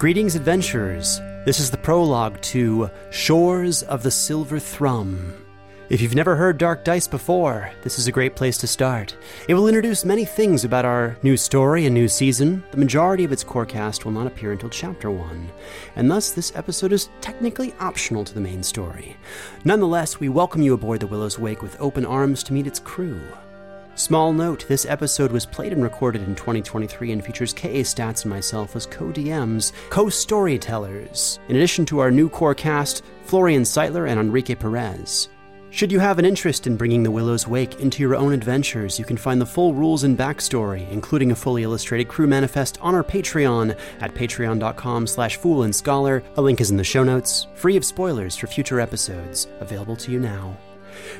Greetings, adventurers. This is the prologue to Shores of the Silver Thrum. If you've never heard Dark Dice before, this is a great place to start. It will introduce many things about our new story and new season. The majority of its core cast will not appear until Chapter 1, and thus this episode is technically optional to the main story. Nonetheless, we welcome you aboard the Willow's Wake with open arms to meet its crew. Small note this episode was played and recorded in 2023 and features KA Statz and myself as co DMs, co storytellers, in addition to our new core cast, Florian Seidler and Enrique Perez. Should you have an interest in bringing the Willow's Wake into your own adventures, you can find the full rules and backstory, including a fully illustrated crew manifest, on our Patreon at patreon.com slash fool and scholar. A link is in the show notes, free of spoilers for future episodes, available to you now.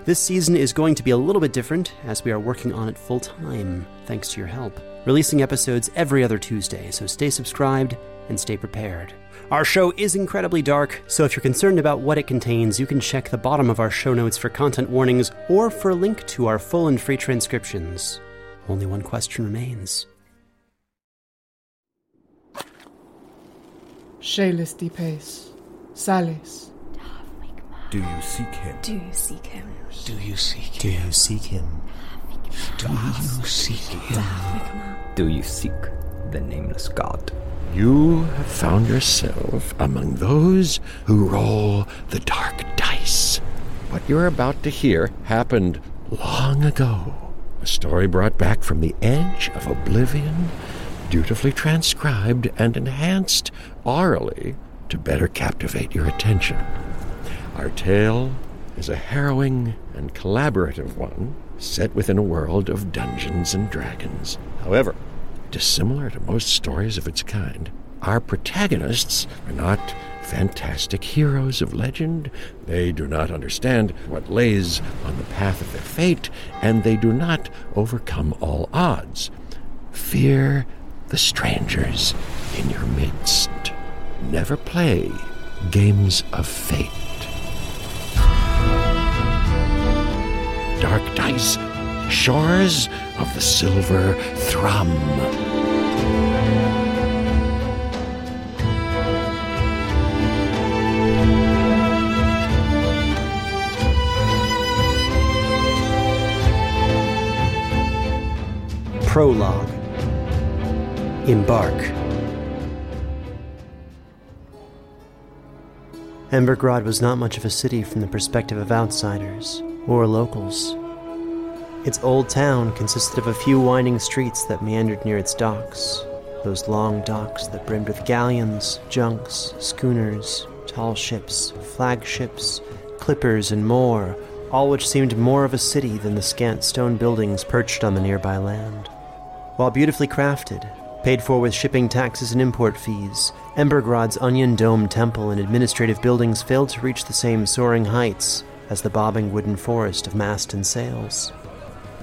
This season is going to be a little bit different as we are working on it full time, thanks to your help. Releasing episodes every other Tuesday, so stay subscribed and stay prepared. Our show is incredibly dark, so if you're concerned about what it contains, you can check the bottom of our show notes for content warnings or for a link to our full and free transcriptions. Only one question remains. Shalis de pace. Salis. Do you seek him? Do you seek him? Do you seek him? Do you seek him? Do you seek him? Do you seek the nameless god? You have found yourself among those who roll the dark dice. What you're about to hear happened long ago. A story brought back from the edge of oblivion, dutifully transcribed and enhanced orally to better captivate your attention. Our tale is a harrowing and collaborative one set within a world of dungeons and dragons. However, dissimilar to most stories of its kind, our protagonists are not fantastic heroes of legend. They do not understand what lays on the path of their fate, and they do not overcome all odds. Fear the strangers in your midst. Never play games of fate. Dark Dice, Shores of the Silver Thrum. Prologue Embark. Embergrad was not much of a city from the perspective of outsiders or locals. Its old town consisted of a few winding streets that meandered near its docks, those long docks that brimmed with galleons, junks, schooners, tall ships, flagships, clippers, and more, all which seemed more of a city than the scant stone buildings perched on the nearby land. While beautifully crafted, paid for with shipping taxes and import fees, Embergrad's onion dome temple and administrative buildings failed to reach the same soaring heights as the bobbing wooden forest of mast and sails.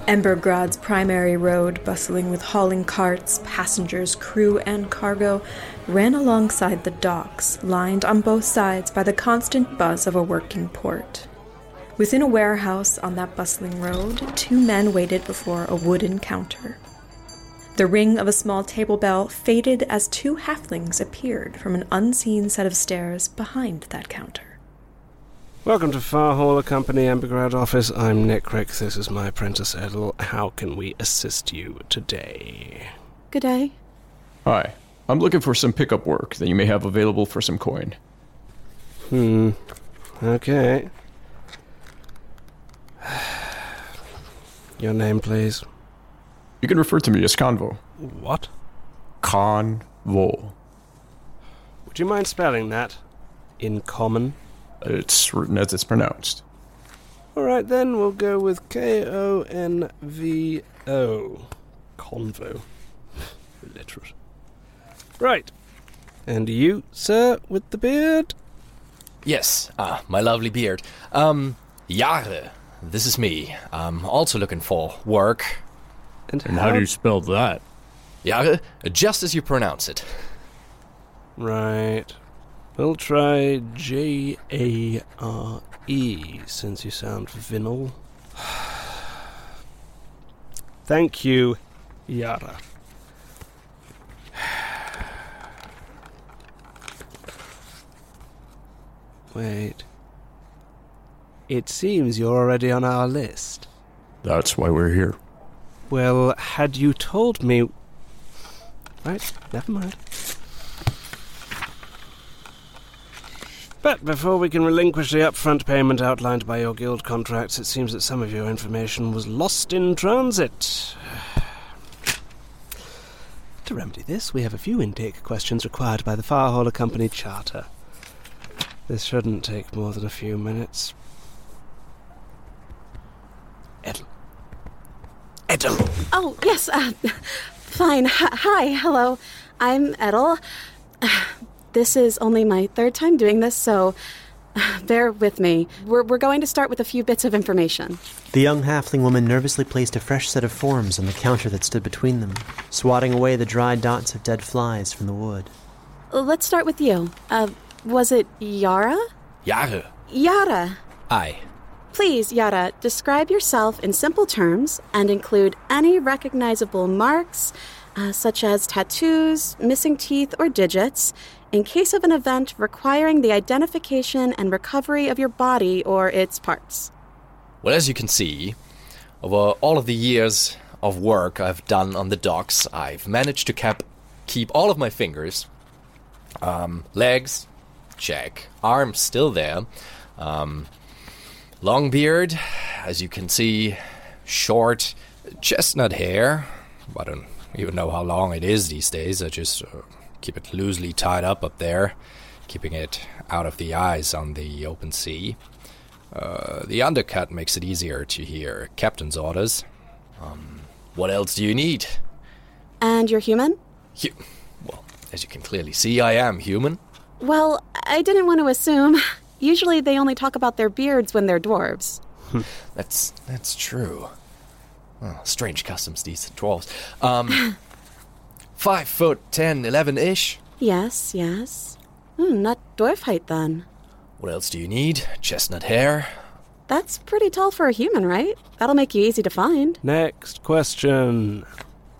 Embergrad's primary road, bustling with hauling carts, passengers, crew, and cargo, ran alongside the docks, lined on both sides by the constant buzz of a working port. Within a warehouse on that bustling road, two men waited before a wooden counter. The ring of a small table bell faded as two halflings appeared from an unseen set of stairs behind that counter. Welcome to Far Hauler Company Embergrad office. I'm Nickrick. This is my apprentice Eddel. How can we assist you today? Good day. Hi. I'm looking for some pickup work that you may have available for some coin. Hmm. Okay. Your name, please. You can refer to me as Konvo. What? Konvo. Would you mind spelling that? In common? It's written as it's pronounced. All right, then we'll go with K O N V O. Konvo. Illiterate. Right. And you, sir, with the beard? Yes, ah, my lovely beard. Um, Jare. This is me. I'm also looking for work. And, And how do you spell that? Jare, just as you pronounce it. Right. We'll try J A R E since you sound Vinal. Thank you, Yara. Wait. It seems you're already on our list. That's why we're here. Well, had you told me. Right, never mind. But before we can relinquish the upfront payment outlined by your guild contracts, it seems that some of your information was lost in transit. To remedy this, we have a few intake questions required by the Far Hauler Company Charter. This shouldn't take more than a few minutes. Eddel. Eddel! Oh, yes. Uh, fine. H- hi. Hello. I'm Eddel. This is only my third time doing this, so uh, bear with me. We're, we're going to start with a few bits of information. The young halfling woman nervously placed a fresh set of forms on the counter that stood between them, swatting away the dry dots of dead flies from the wood. Let's start with you. Uh, was it Yara? Jare. Yara. Aye. Please, Yara, describe yourself in simple terms and include any recognizable marks, uh, such as tattoos, missing teeth, or digits, in case of an event requiring the identification and recovery of your body or its parts. Well, as you can see, over all of the years of work I've done on the docks, I've managed to cap- keep all of my fingers. Um, legs, check. Arms, still there. Um, long beard, as you can see. Short, chestnut hair. I don't even know how long it is these days. I just uh, keep it loosely tied up up there, keeping it out of the eyes on the open sea. Uh, the undercut makes it easier to hear captain's orders. Um, what else do you need? And you're human? Hu- well, as you can clearly see, I am human. Well, I didn't want to assume. Usually they only talk about their beards when they're dwarves. That's that's true. Oh, strange customs, these dwarves. Um, five foot ten, eleven ish. Yes, yes. Hmm, not dwarf height then. What else do you need? Chestnut hair. That's pretty tall for a human, right? That'll make you easy to find. Next question.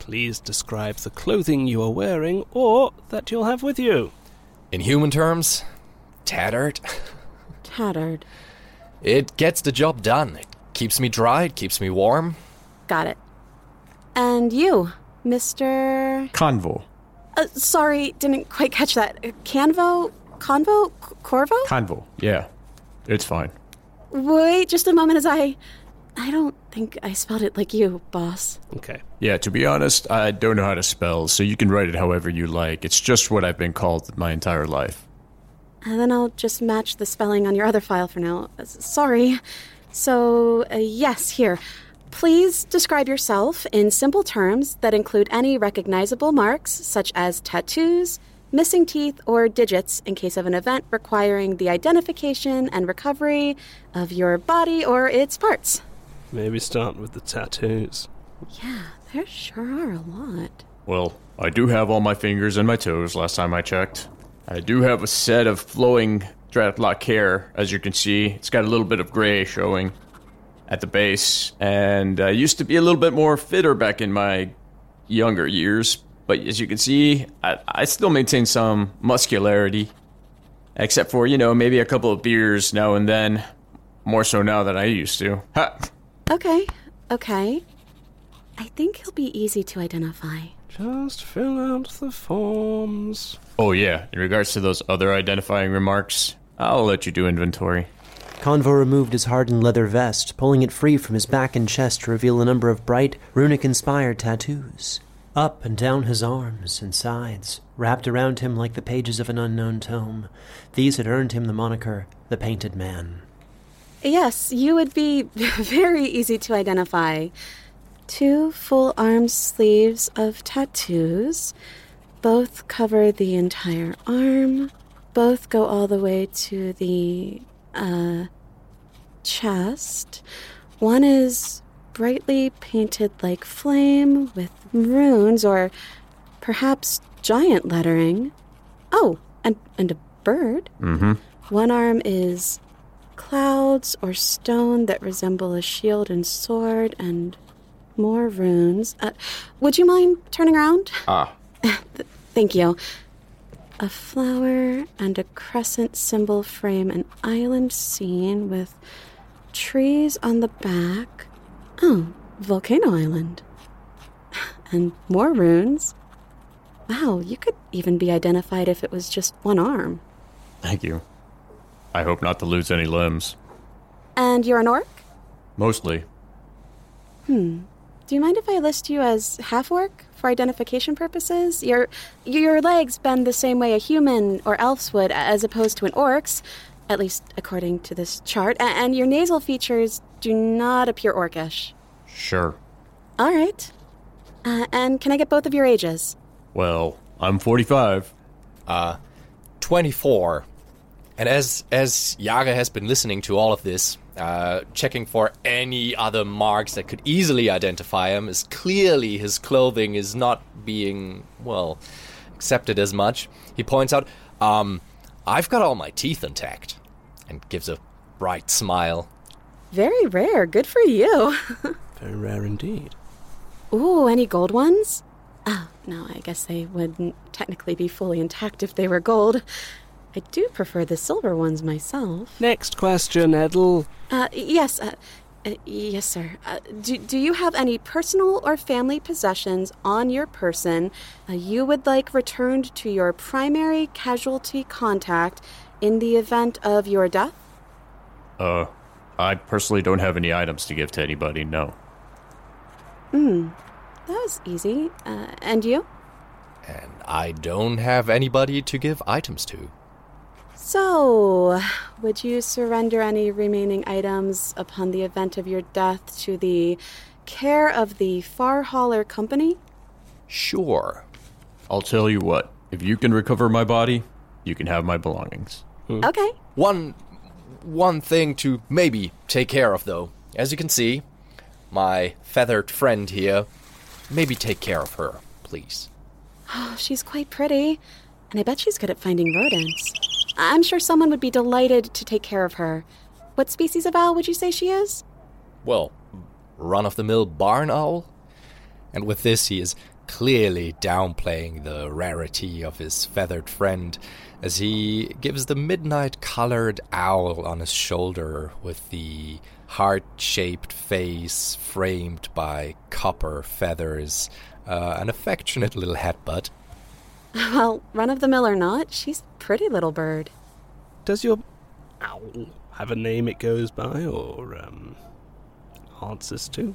Please describe the clothing you are wearing or that you'll have with you. In human terms, tattered. Tattered. It gets the job done. It keeps me dry. It keeps me warm. Got it. And you, Mr. Konvo. Uh, sorry, didn't quite catch that. Canvo? Konvo? C- Corvo? Konvo. Yeah. It's fine. Wait just a moment as I. I don't think I spelled it like you, boss. Okay. Yeah, to be honest, I don't know how to spell, so you can write it however you like. It's just what I've been called my entire life. And then I'll just match the spelling on your other file for now. Sorry. So, uh, yes, here. Please describe yourself in simple terms that include any recognizable marks, such as tattoos, missing teeth, or digits in case of an event requiring the identification and recovery of your body or its parts. Maybe start with the tattoos. Yeah, there sure are a lot. Well, I do have all my fingers and my toes last time I checked. I do have a set of flowing dreadlock hair, as you can see. It's got a little bit of gray showing at the base, and I used to be a little bit more fitter back in my younger years. But as you can see, I, I still maintain some muscularity, except for, you know, maybe a couple of beers now and then. More so now than I used to. Ha! Okay, okay. I think he'll be easy to identify. Just fill out the forms. Oh, yeah, in regards to those other identifying remarks, I'll let you do inventory. Konvo removed his hardened leather vest, pulling it free from his back and chest to reveal a number of bright, runic inspired tattoos. Up and down his arms and sides, wrapped around him like the pages of an unknown tome, these had earned him the moniker the Painted Man. Yes, you would be very easy to identify. Two full arm sleeves of tattoos. Both cover the entire arm. Both go all the way to the, uh, chest. One is brightly painted like flame with runes or perhaps giant lettering. Oh, and, and a bird. Mm-hmm. One arm is clouds or stone that resemble a shield and sword, and more runes. Uh, would you mind turning around? Ah. Thank you. A flower and a crescent symbol frame an island scene with trees on the back. Oh, Volcano Island. And more runes. Wow, you could even be identified if it was just one arm. Thank you. I hope not to lose any limbs. And you're an orc? Mostly. Hmm. Do you mind if I list you as half orc for identification purposes? Your your legs bend the same way a human or elf's would, as opposed to an orc's, at least according to this chart. A- And your nasal features do not appear orcish. Sure. All right. Uh, and can I get both of your ages? Well, I'm 45. Uh, 24. And as as Yara has been listening to all of this, uh, checking for any other marks that could easily identify him, as clearly his clothing is not being well accepted as much. He points out, um, "I've got all my teeth intact," and gives a bright smile. Very rare. Good for you. Very rare indeed. Ooh, any gold ones? Oh, no, I guess they wouldn't technically be fully intact if they were gold. I do prefer the silver ones myself. Next question, Eddel. Uh, yes, uh, uh, yes, sir. Uh, do, do you have any personal or family possessions on your person uh, you would like returned to your primary casualty contact in the event of your death? Uh, I personally don't have any items to give to anybody, no. Hmm, That was easy. Uh, and you? And I don't have anybody to give items to. So, would you surrender any remaining items upon the event of your death to the care of the Far Hauler Company? Sure. I'll tell you what, if you can recover my body, you can have my belongings. Hmm. Okay. One one thing to maybe take care of though. As you can see, my feathered friend here, maybe take care of her, please. Oh, she's quite pretty, and I bet she's good at finding rodents. I'm sure someone would be delighted to take care of her. What species of owl would you say she is? Well, run of the mill barn owl? And with this, he is clearly downplaying the rarity of his feathered friend as he gives the midnight colored owl on his shoulder with the heart shaped face framed by copper feathers uh, an affectionate little headbutt. Well, run of the mill or not, she's a pretty little bird. Does your owl have a name it goes by, or um, answers to?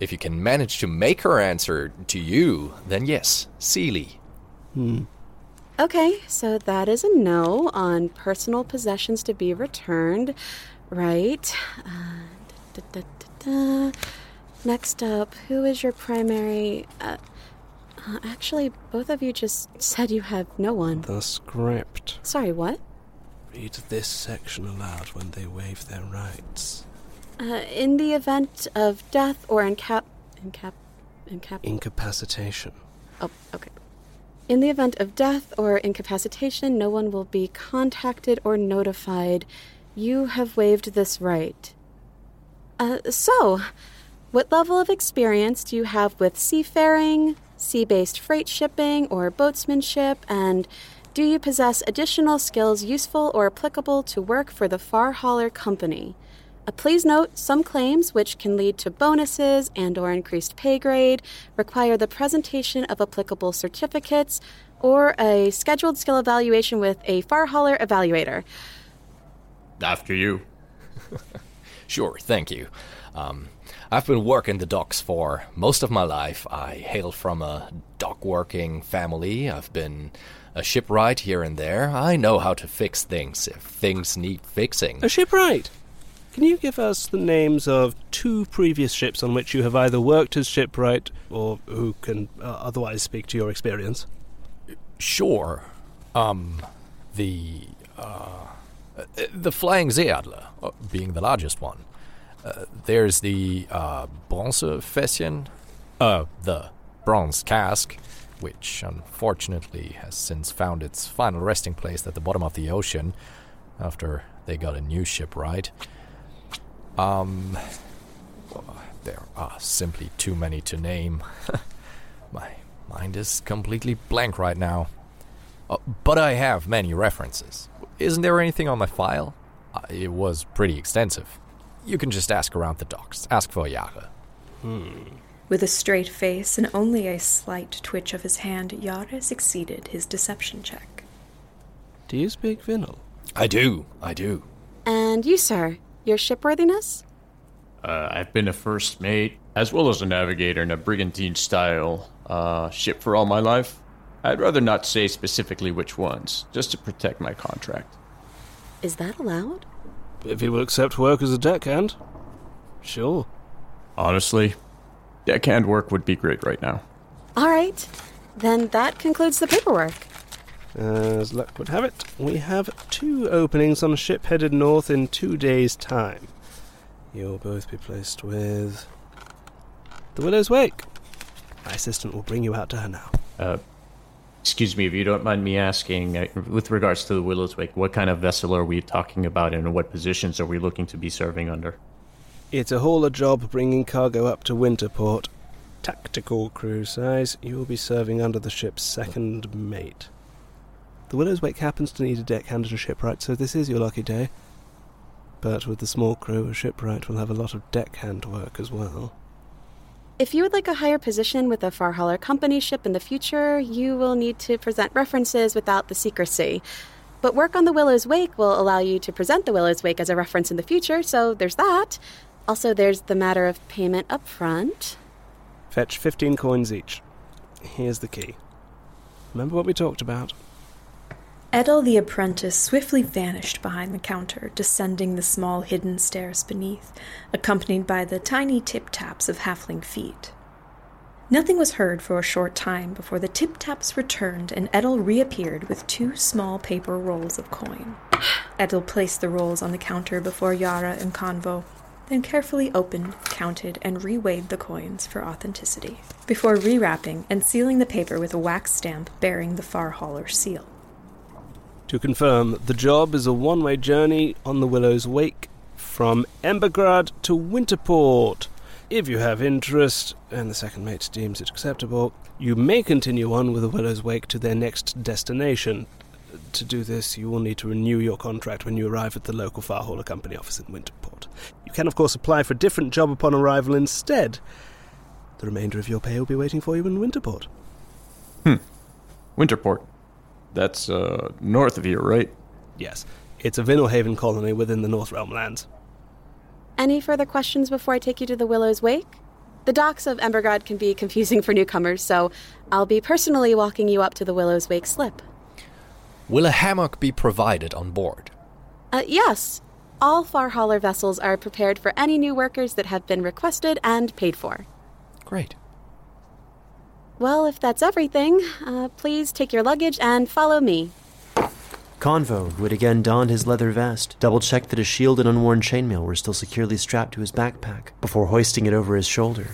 If you can manage to make her answer to you, then yes, Seely. Okay, so that is a no on personal possessions to be returned. Right. Uh, da, da, da, da. Next up, who is your primary. Uh, uh, actually, both of you just said you have no one. The script. Sorry, what? Read this section aloud when they waive their rights. Uh, in the event of death or incap. Incap. Incap. Incapacitation. Oh, okay. In the event of death or incapacitation, no one will be contacted or notified. You have waived this right. Uh, so, what level of experience do you have with seafaring, sea based freight shipping, or boatsmanship, and do you possess additional skills useful or applicable to work for the Far Hauler Company? Uh, please note some claims which can lead to bonuses and or increased pay grade require the presentation of applicable certificates or a scheduled skill evaluation with a far hauler evaluator. After you. Sure, thank you. Um, I've been working the docks for most of my life. I hail from a dock working family. I've been a shipwright here and there. I know how to fix things if things need fixing. A shipwright! Can you give us the names of two previous ships on which you have either worked as shipwright or who can uh, otherwise speak to your experience? Sure. Um, the uh, the Flying Seeadler, uh, being the largest one. Uh, there's the uh, Bronzefässchen, uh, the bronze cask, which unfortunately has since found its final resting place at the bottom of the ocean after they got a new ship right. Um, there are simply too many to name. My mind is completely blank right now. Uh, but I have many references. Isn't there anything on my file? Uh, it was pretty extensive. You can just ask around the docks. Ask for Yara. With a straight face and only a slight twitch of his hand, Yara succeeded his deception check. Do you speak Vinal? I do. I do. And you, sir, your shipworthiness? Uh, I've been a first mate, as well as a navigator in a brigantine style uh, ship for all my life. I'd rather not say specifically which ones, just to protect my contract. Is that allowed? If he will accept work as a deckhand, sure. Honestly, deckhand work would be great right now. All right. Then that concludes the paperwork. As luck would have it, we have two openings on a ship headed north in two days' time. You'll both be placed with the Willow's Wake. My assistant will bring you out to her now. Uh, excuse me, if you don't mind me asking, uh, with regards to the Willow's Wake, what kind of vessel are we talking about and what positions are we looking to be serving under? It's a hauler job bringing cargo up to Winterport. Tactical crew size, you will be serving under the ship's second mate. The Willow's Wake happens to need a deckhand and a shipwright, so this is your lucky day. But with the small crew, a shipwright will have a lot of deckhand work as well. If you would like a higher position with a far hauler company ship in the future, you will need to present references without the secrecy. But work on the Willow's Wake will allow you to present the Willow's Wake as a reference in the future, so there's that. Also, there's the matter of payment up front. Fetch 15 coins each. Here's the key. Remember what we talked about? Eddel the apprentice swiftly vanished behind the counter, descending the small hidden stairs beneath, accompanied by the tiny tip taps of halfling feet. Nothing was heard for a short time before the tip taps returned and Eddel reappeared with two small paper rolls of coin. Eddel placed the rolls on the counter before Yara and Konvo, then carefully opened, counted, and reweighed the coins for authenticity, before rewrapping and sealing the paper with a wax stamp bearing the Far Hauler seal. To confirm, the job is a one way journey on the Willow's Wake from Embergrad to Winterport. If you have interest, and the second mate deems it acceptable, you may continue on with the Willow's Wake to their next destination. To do this, you will need to renew your contract when you arrive at the local Far Hauler Company office in Winterport. You can, of course, apply for a different job upon arrival instead. The remainder of your pay will be waiting for you in Winterport. Hmm. Winterport. That's uh, north of here, right? Yes, it's a Vinalhaven colony within the North Realm lands. Any further questions before I take you to the Willow's Wake? The docks of Embergrad can be confusing for newcomers, so I'll be personally walking you up to the Willow's Wake slip. Will a hammock be provided on board? Uh, yes, all Far Hauler vessels are prepared for any new workers that have been requested and paid for. Great. Well, if that's everything, uh, please take your luggage and follow me. Konvo, who had again donned his leather vest, double checked that his shield and unworn chainmail were still securely strapped to his backpack before hoisting it over his shoulder.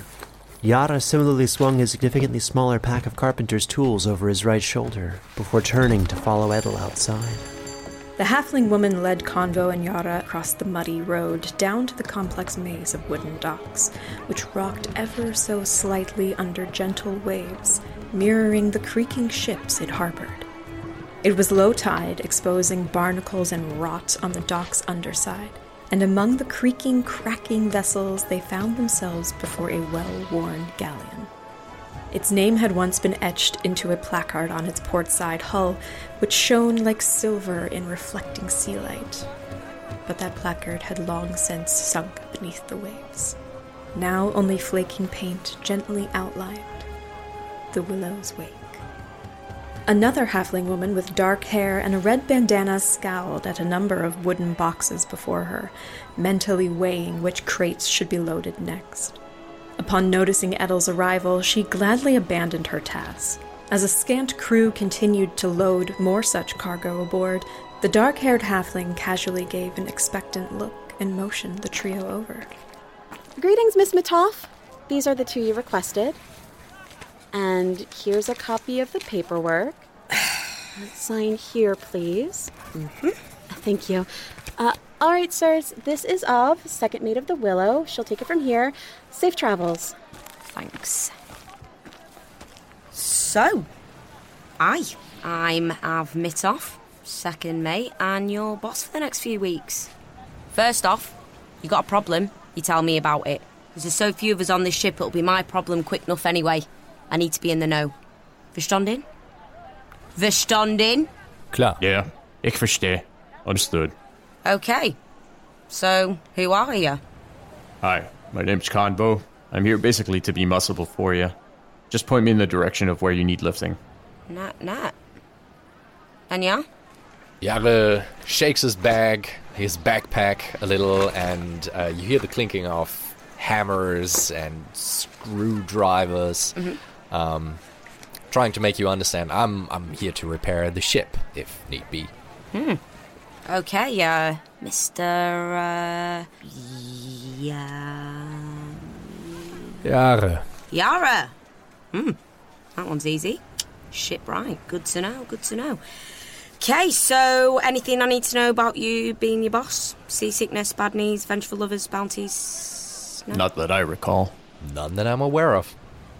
Yara similarly swung his significantly smaller pack of carpenter's tools over his right shoulder before turning to follow Eddel outside. The halfling woman led Konvo and Yara across the muddy road down to the complex maze of wooden docks, which rocked ever so slightly under gentle waves, mirroring the creaking ships it harbored. It was low tide, exposing barnacles and rot on the dock's underside, and among the creaking, cracking vessels, they found themselves before a well worn galleon. Its name had once been etched into a placard on its port side hull, which shone like silver in reflecting sea light. But that placard had long since sunk beneath the waves. Now only flaking paint gently outlined the Willow's Wake. Another halfling woman with dark hair and a red bandana scowled at a number of wooden boxes before her, mentally weighing which crates should be loaded next. Upon noticing Eddel's arrival, she gladly abandoned her task. As a scant crew continued to load more such cargo aboard, the dark haired halfling casually gave an expectant look and motioned the trio over. Greetings, Miss Matoff. These are the two you requested. And here's a copy of the paperwork. Sign here, please. Mm-hmm. Thank you. Uh, all right, sirs. This is Av, second mate of the Willow. She'll take it from here. Safe travels. Thanks. So, aye, I'm Av Mitoff, second mate, and your boss for the next few weeks. First off, you got a problem, you tell me about it. There's so few of us on this ship, it'll be my problem quick enough anyway. I need to be in the know. Verstanden? Verstanden? Klar. Yeah, ich verstehe. Understood. Okay. So, who are you? Hi, my name's Konvo. I'm here basically to be muscleable for you. Just point me in the direction of where you need lifting. Not, not. And yeah? Jare shakes his bag, his backpack a little, and uh, you hear the clinking of hammers and screwdrivers, um, trying to make you understand. I'm I'm here to repair the ship if need be. Okay, uh, Mr. Uh. Yeah. Jare. Yara! Hmm, that one's easy. Ship right. Good to know, good to know. Okay, so anything I need to know about you being your boss? Seasickness, bad knees, vengeful lovers, bounties? No? Not that I recall. None that I'm aware of.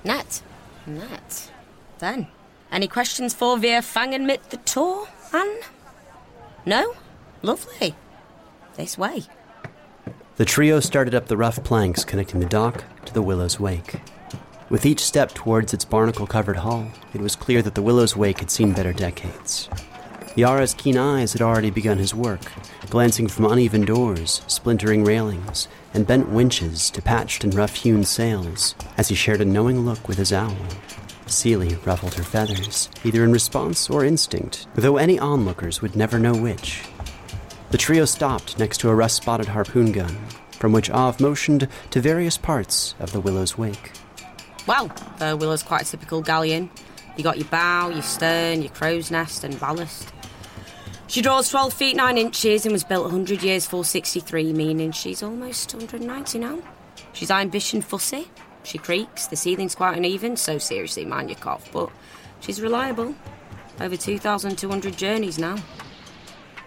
Net. Net. Then, any questions for Wir fangen mit the tour, Anne? No? Lovely. This way. The trio started up the rough planks connecting the dock to the Willow's Wake. With each step towards its barnacle covered hull, it was clear that the Willow's Wake had seen better decades. Yara's keen eyes had already begun his work, glancing from uneven doors, splintering railings, and bent winches to patched and rough hewn sails as he shared a knowing look with his owl. Seely ruffled her feathers, either in response or instinct, though any onlookers would never know which. The trio stopped next to a rust spotted harpoon gun, from which Av motioned to various parts of the Willow's wake. Well, the Willow's quite a typical galleon. You got your bow, your stern, your crow's nest, and ballast. She draws 12 feet 9 inches and was built 100 years 463, meaning she's almost 190 now. She's ambition fussy. She creaks, the ceiling's quite uneven, so seriously, mind your cough, but she's reliable. Over 2,200 journeys now.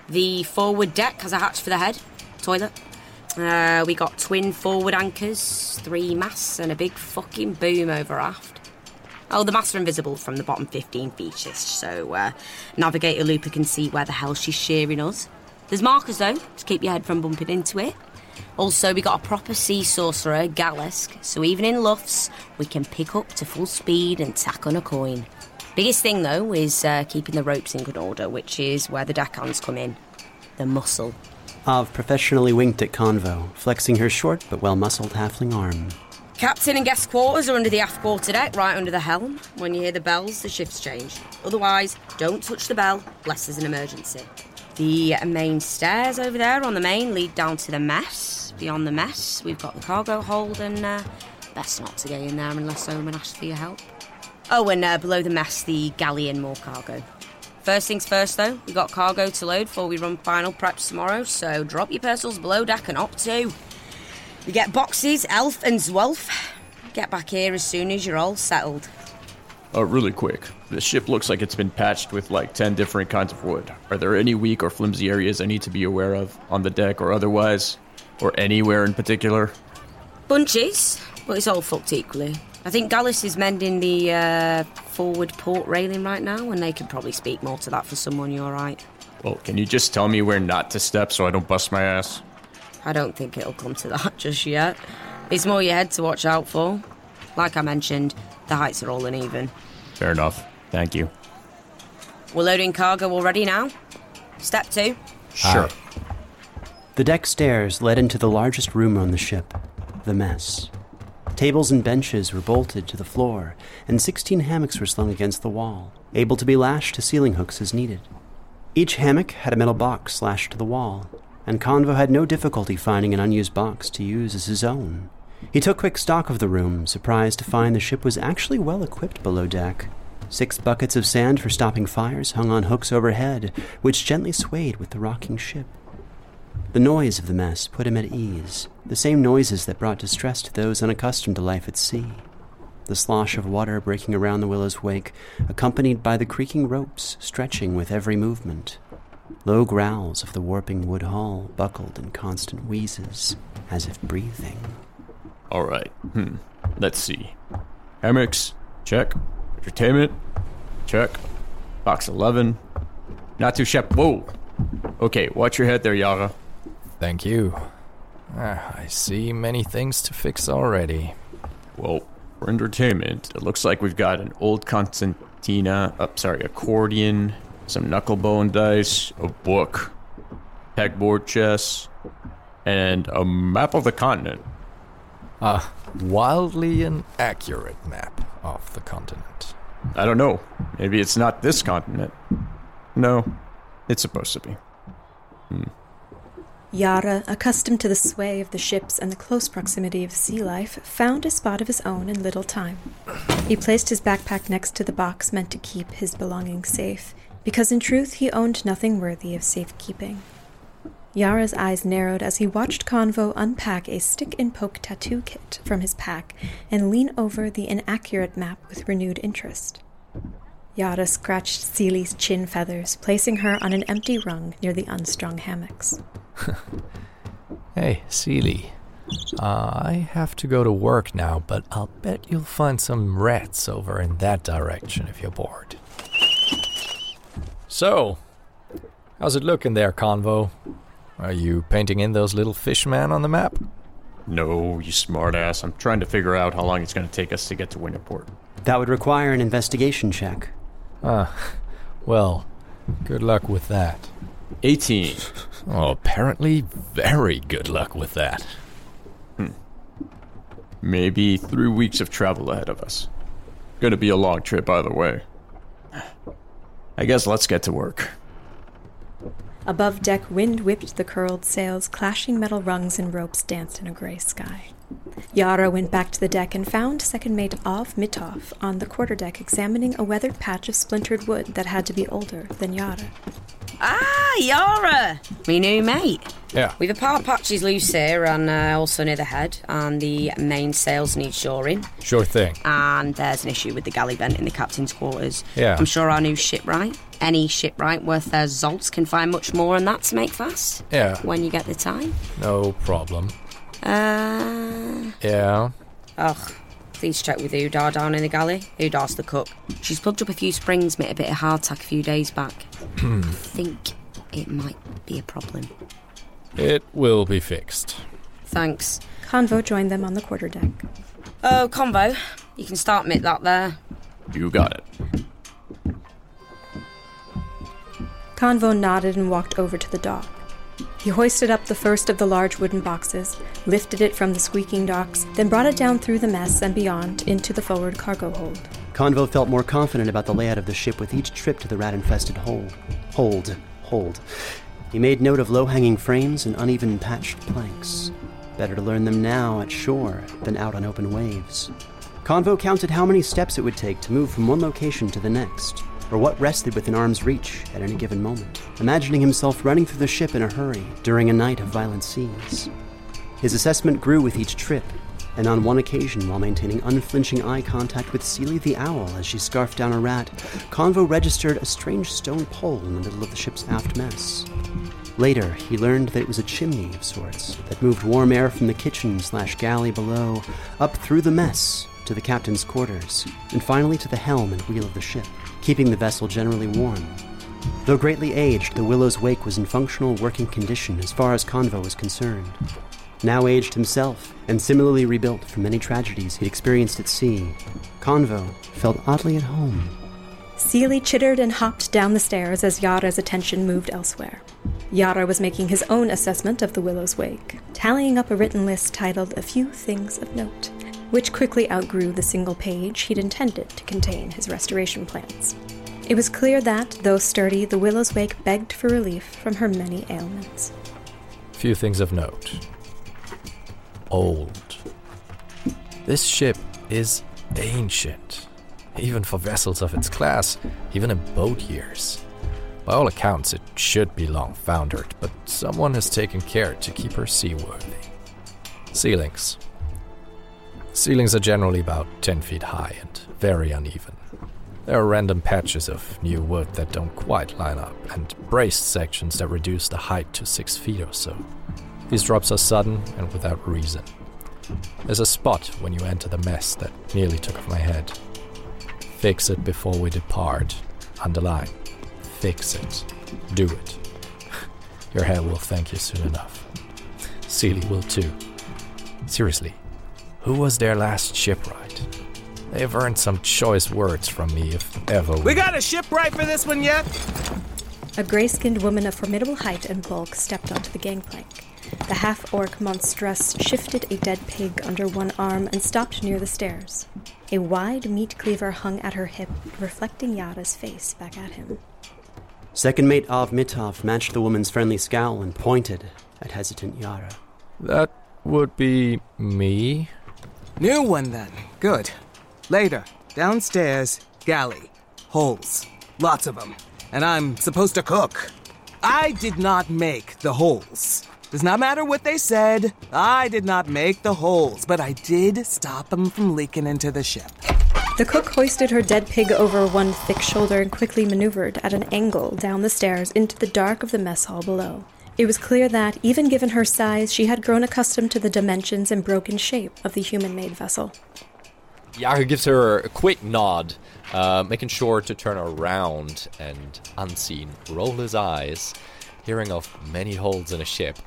The forward deck has a hatch for the head, toilet. Uh, we got twin forward anchors, three masts, and a big fucking boom over aft. Oh, the masts are invisible from the bottom 15 feet, so uh, Navigator Looper can see where the hell she's shearing us. There's markers though, to keep your head from bumping into it. Also, we got a proper sea sorcerer, Galesk, so even in luffs, we can pick up to full speed and tack on a coin. Biggest thing though is uh, keeping the ropes in good order, which is where the deckhands come in. The muscle. Av professionally winked at Konvo, flexing her short but well muscled halfling arm. Captain and guest quarters are under the aft quarter deck, right under the helm. When you hear the bells, the shift's changed. Otherwise, don't touch the bell, unless there's an emergency. The main stairs over there on the main lead down to the mess. Beyond the mess, we've got the cargo hold, and uh, best not to get in there unless Oman asks for your help. Oh, and uh, below the mess, the galleon, more cargo. First things first, though, we got cargo to load before we run final preps tomorrow, so drop your parcels below deck and up to. You get boxes, elf and zwolf. Get back here as soon as you're all settled. Uh, really quick. The ship looks like it's been patched with like 10 different kinds of wood. Are there any weak or flimsy areas I need to be aware of on the deck or otherwise? Or anywhere in particular? Bunches, but it's all fucked equally. I think Galesk is mending the uh, forward port railing right now, and they could probably speak more to that for someone, you alright? Well, can you just tell me where not to step so I don't bust my ass? I don't think it'll come to that just yet. It's more your head to watch out for. Like I mentioned, the heights are all uneven. Fair enough. Thank you. We're loading cargo already now. Step two. Sure. The deck stairs led into the largest room on the ship, the mess. Tables and benches were bolted to the floor, and 16 hammocks were slung against the wall, able to be lashed to ceiling hooks as needed. Each hammock had a metal box slashed to the wall, and Konvo had no difficulty finding an unused box to use as his own. He took quick stock of the room, surprised to find the ship was actually well equipped below deck. Six buckets of sand for stopping fires hung on hooks overhead, which gently swayed with the rocking ship. The noise of the mess put him at ease, the same noises that brought distress to those unaccustomed to life at sea. The slosh of water breaking around the Willow's wake, accompanied by the creaking ropes stretching with every movement. Low growls of the warping wood hull buckled in constant wheezes, as if breathing. All right. Hmm. Let's see. Hammocks. Check. Entertainment. Check. Box 11. Not too sharp. Whoa. Okay, watch your head there, Yara. Thank you. Ah, I see many things to fix already. Well, for entertainment, it looks like we've got an old concertina, uh, sorry, accordion, some knucklebone dice, a book, pegboard chess, and a map of the continent. A wildly inaccurate map of the continent. I don't know. Maybe it's not this continent. No, it's supposed to be. Yara, accustomed to the sway of the ships and the close proximity of sea life, found a spot of his own in little time. He placed his backpack next to the box meant to keep his belongings safe, because in truth he owned nothing worthy of safekeeping. Yara's eyes narrowed as he watched Konvo unpack a stick and poke tattoo kit from his pack and lean over the inaccurate map with renewed interest. Yara scratched Seely's chin feathers, placing her on an empty rung near the unstrung hammocks. Hey, Seely. Uh, I have to go to work now, but I'll bet you'll find some rats over in that direction if you're bored. So, how's it looking there, Konvo? Are you painting in those little fishmen on the map? No, you smartass. I'm trying to figure out how long it's going to take us to get to Winterport. That would require an investigation check. Ah, well, good luck with that. 18. Oh, apparently, very good luck with that. Hmm. Maybe three weeks of travel ahead of us. Gonna be a long trip either way. I guess let's get to work. Above deck, wind whipped the curled sails, clashing metal rungs and ropes danced in a gray sky. Yara went back to the deck and found second mate Av Mitov on the quarterdeck examining a weathered patch of splintered wood that had to be older than Yara. Ah, Yara! Me new mate. Yeah. We've a power patches loose here and uh, also near the head, and the main sails need shoring. Sure thing. And there's an issue with the galley vent in the captain's quarters. Yeah. I'm sure our new shipwright, any shipwright worth their zolts, can find much more on that to make fast. Yeah. When you get the time. No problem. Uh. Yeah. Ugh. Please check with Eudaw down in the galley. Eudaw's the cook. She's plugged up a few springs, made a bit of hardtack a few days back. I think it might be a problem. It will be fixed. Thanks. Konvo joined them on the quarterdeck. Oh, Konvo, you can start mitt that there. You got it. Konvo nodded and walked over to the dock. He hoisted up the first of the large wooden boxes, lifted it from the squeaking docks, then brought it down through the mess and beyond into the forward cargo hold. Konvo felt more confident about the layout of the ship with each trip to the rat infested hold. Hold. Hold. He made note of low hanging frames and uneven patched planks. Better to learn them now at shore than out on open waves. Konvo counted how many steps it would take to move from one location to the next, or what rested within arm's reach at any given moment, imagining himself running through the ship in a hurry during a night of violent seas. His assessment grew with each trip, and on one occasion, while maintaining unflinching eye contact with Seely the owl as she scarfed down a rat, Konvo registered a strange stone pole in the middle of the ship's aft mess. Later, he learned that it was a chimney of sorts that moved warm air from the kitchen slash galley below up through the mess to the captain's quarters, and finally to the helm and wheel of the ship, keeping the vessel generally warm. Though greatly aged, the Willow's Wake was in functional working condition as far as Konvo was concerned. Now aged himself, and similarly rebuilt from many tragedies he'd experienced at sea, Konvo felt oddly at home. Seely chittered and hopped down the stairs as Yara's attention moved elsewhere. Yara was making his own assessment of the Willow's Wake, tallying up a written list titled A Few Things of Note, which quickly outgrew the single page he'd intended to contain his restoration plans. It was clear that, though sturdy, the Willow's Wake begged for relief from her many ailments. Few things of note. Old. This ship is ancient, even for vessels of its class, even in boat years. By all accounts, it should be long foundered, but someone has taken care to keep her seaworthy. Ceilings. Ceilings are generally about 10 feet high and very uneven. There are random patches of new wood that don't quite line up, and braced sections that reduce the height to 6 feet or so. These drops are sudden and without reason. There's a spot when you enter the mess that nearly took off my head. Fix it before we depart. underline. Fix it. Do it. Your head will thank you soon enough. Seely will too. Seriously, who was their last shipwright? They have earned some choice words from me if ever We got a shipwright for this one yet? A gray skinned woman of formidable height and bulk stepped onto the gangplank. The half orc monstrous shifted a dead pig under one arm and stopped near the stairs. A wide meat cleaver hung at her hip, reflecting Yara's face back at him. Second mate Av Mitov matched the woman's friendly scowl and pointed at hesitant Yara. That would be me. New one then. Good. Later, downstairs, galley. Holes. Lots of them. And I'm supposed to cook. I did not make the holes. Does not matter what they said. I did not make the holes, but I did stop them from leaking into the ship. The cook hoisted her dead pig over one thick shoulder and quickly maneuvered at an angle down the stairs into the dark of the mess hall below. It was clear that, even given her size, she had grown accustomed to the dimensions and broken shape of the human made vessel. Yara gives her a quick nod, uh, making sure to turn around and, unseen, roll his eyes, hearing of many holes in a ship.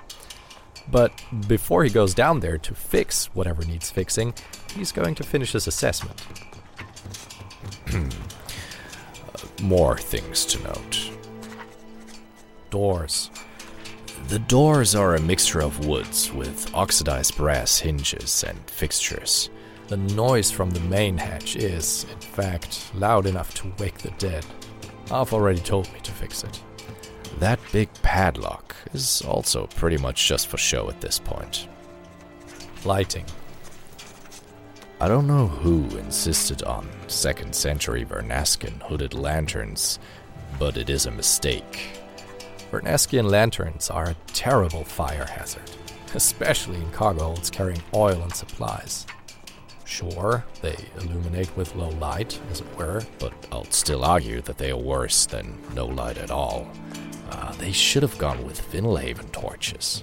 But before he goes down there to fix whatever needs fixing, he's going to finish his assessment. More things to note. Doors. The doors are a mixture of woods with oxidized brass hinges and fixtures. The noise from the main hatch is, in fact, loud enough to wake the dead. Av already told me to fix it. That big padlock is also pretty much just for show at this point. Lighting. I don't know who insisted on second century Vernaskin hooded lanterns, but it is a mistake. Vernaskian lanterns are a terrible fire hazard, especially in cargo holds carrying oil and supplies. Sure, they illuminate with low light, as it were, but I'll still argue that they are worse than no light at all. Uh, they should have gone with Vinalhaven torches.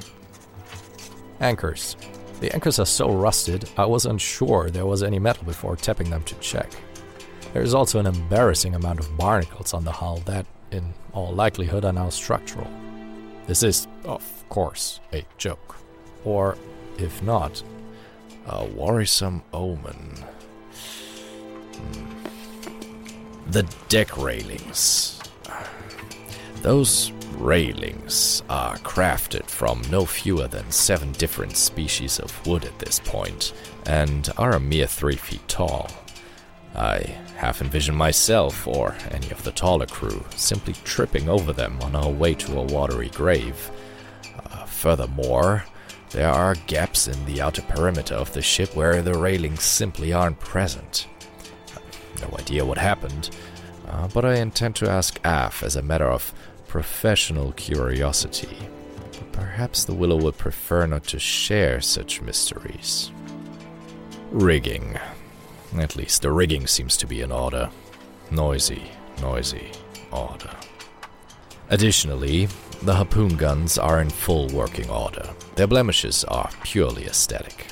Anchors. The anchors are so rusted, I was unsure there was any metal before tapping them to check. There is also an embarrassing amount of barnacles on the hull that, in all likelihood, are now structural. This is, of course, a joke. Or, if not, a worrisome omen. Hmm. The deck railings. Those railings are crafted from no fewer than seven different species of wood at this point, and are a mere three feet tall. I half envision myself, or any of the taller crew, simply tripping over them on our way to a watery grave. Uh, furthermore, there are gaps in the outer perimeter of the ship where the railings simply aren't present. No idea what happened, uh, but I intend to ask Av as a matter of professional curiosity. But perhaps the Willow would prefer not to share such mysteries. Rigging. At least the rigging seems to be in order. Noisy, noisy, order. Additionally, the harpoon guns are in full working order. Their blemishes are purely aesthetic.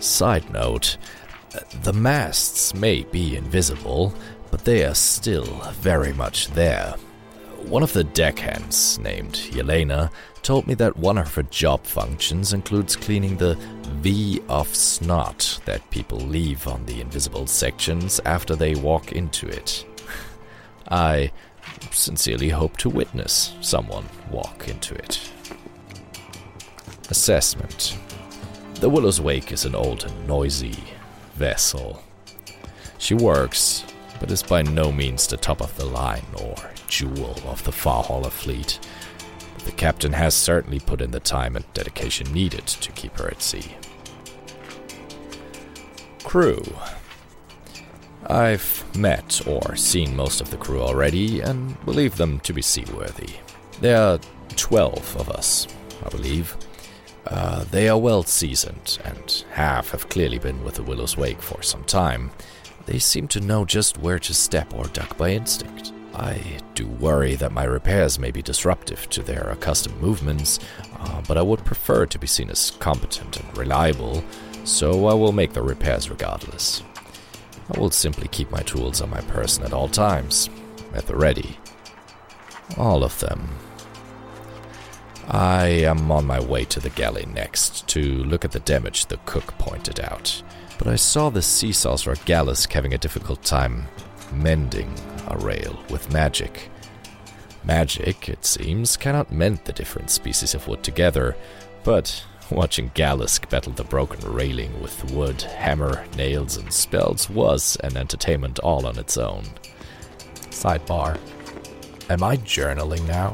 Side note the masts may be invisible, but they are still very much there. One of the deckhands, named Yelena, told me that one of her job functions includes cleaning the V of snot that people leave on the invisible sections after they walk into it. I sincerely hope to witness someone walk into it. Assessment The Willow's Wake is an old and noisy vessel. She works, but is by no means the top of the line or jewel of the Far Hauler fleet. The captain has certainly put in the time and dedication needed to keep her at sea. Crew I've met or seen most of the crew already and believe them to be seaworthy. There are 12 of us, I believe. Uh, they are well seasoned, and half have clearly been with the Willow's Wake for some time. They seem to know just where to step or duck by instinct. I do worry that my repairs may be disruptive to their accustomed movements, uh, but I would prefer to be seen as competent and reliable, so I will make the repairs regardless. I will simply keep my tools on my person at all times, at the ready. All of them. I am on my way to the galley next to look at the damage the cook pointed out. But I saw the sea saucer Galesk having a difficult time mending a rail with magic. Magic, it seems, cannot mend the different species of wood together, but watching Galesk battle the broken railing with wood, hammer, nails, and spells was an entertainment all on its own. Sidebar. Am I journaling now?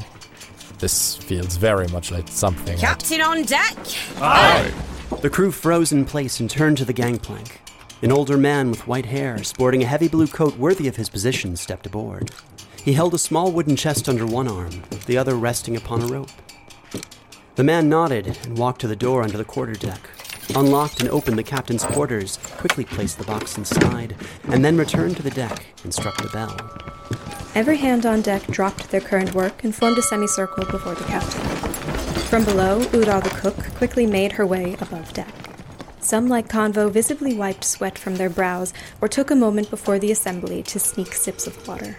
This feels very much like something. I'd- Captain on deck. Aye. The crew froze in place and turned to the gangplank. An older man with white hair, sporting a heavy blue coat worthy of his position, stepped aboard. He held a small wooden chest under one arm, the other resting upon a rope. The man nodded and walked to the door under the quarterdeck, unlocked and opened the captain's quarters, quickly placed the box inside, and then returned to the deck and struck the bell. Every hand on deck dropped their current work and formed a semicircle before the captain. From below, Eudaw the cook quickly made her way above deck. Some, like Konvo, visibly wiped sweat from their brows or took a moment before the assembly to sneak sips of water.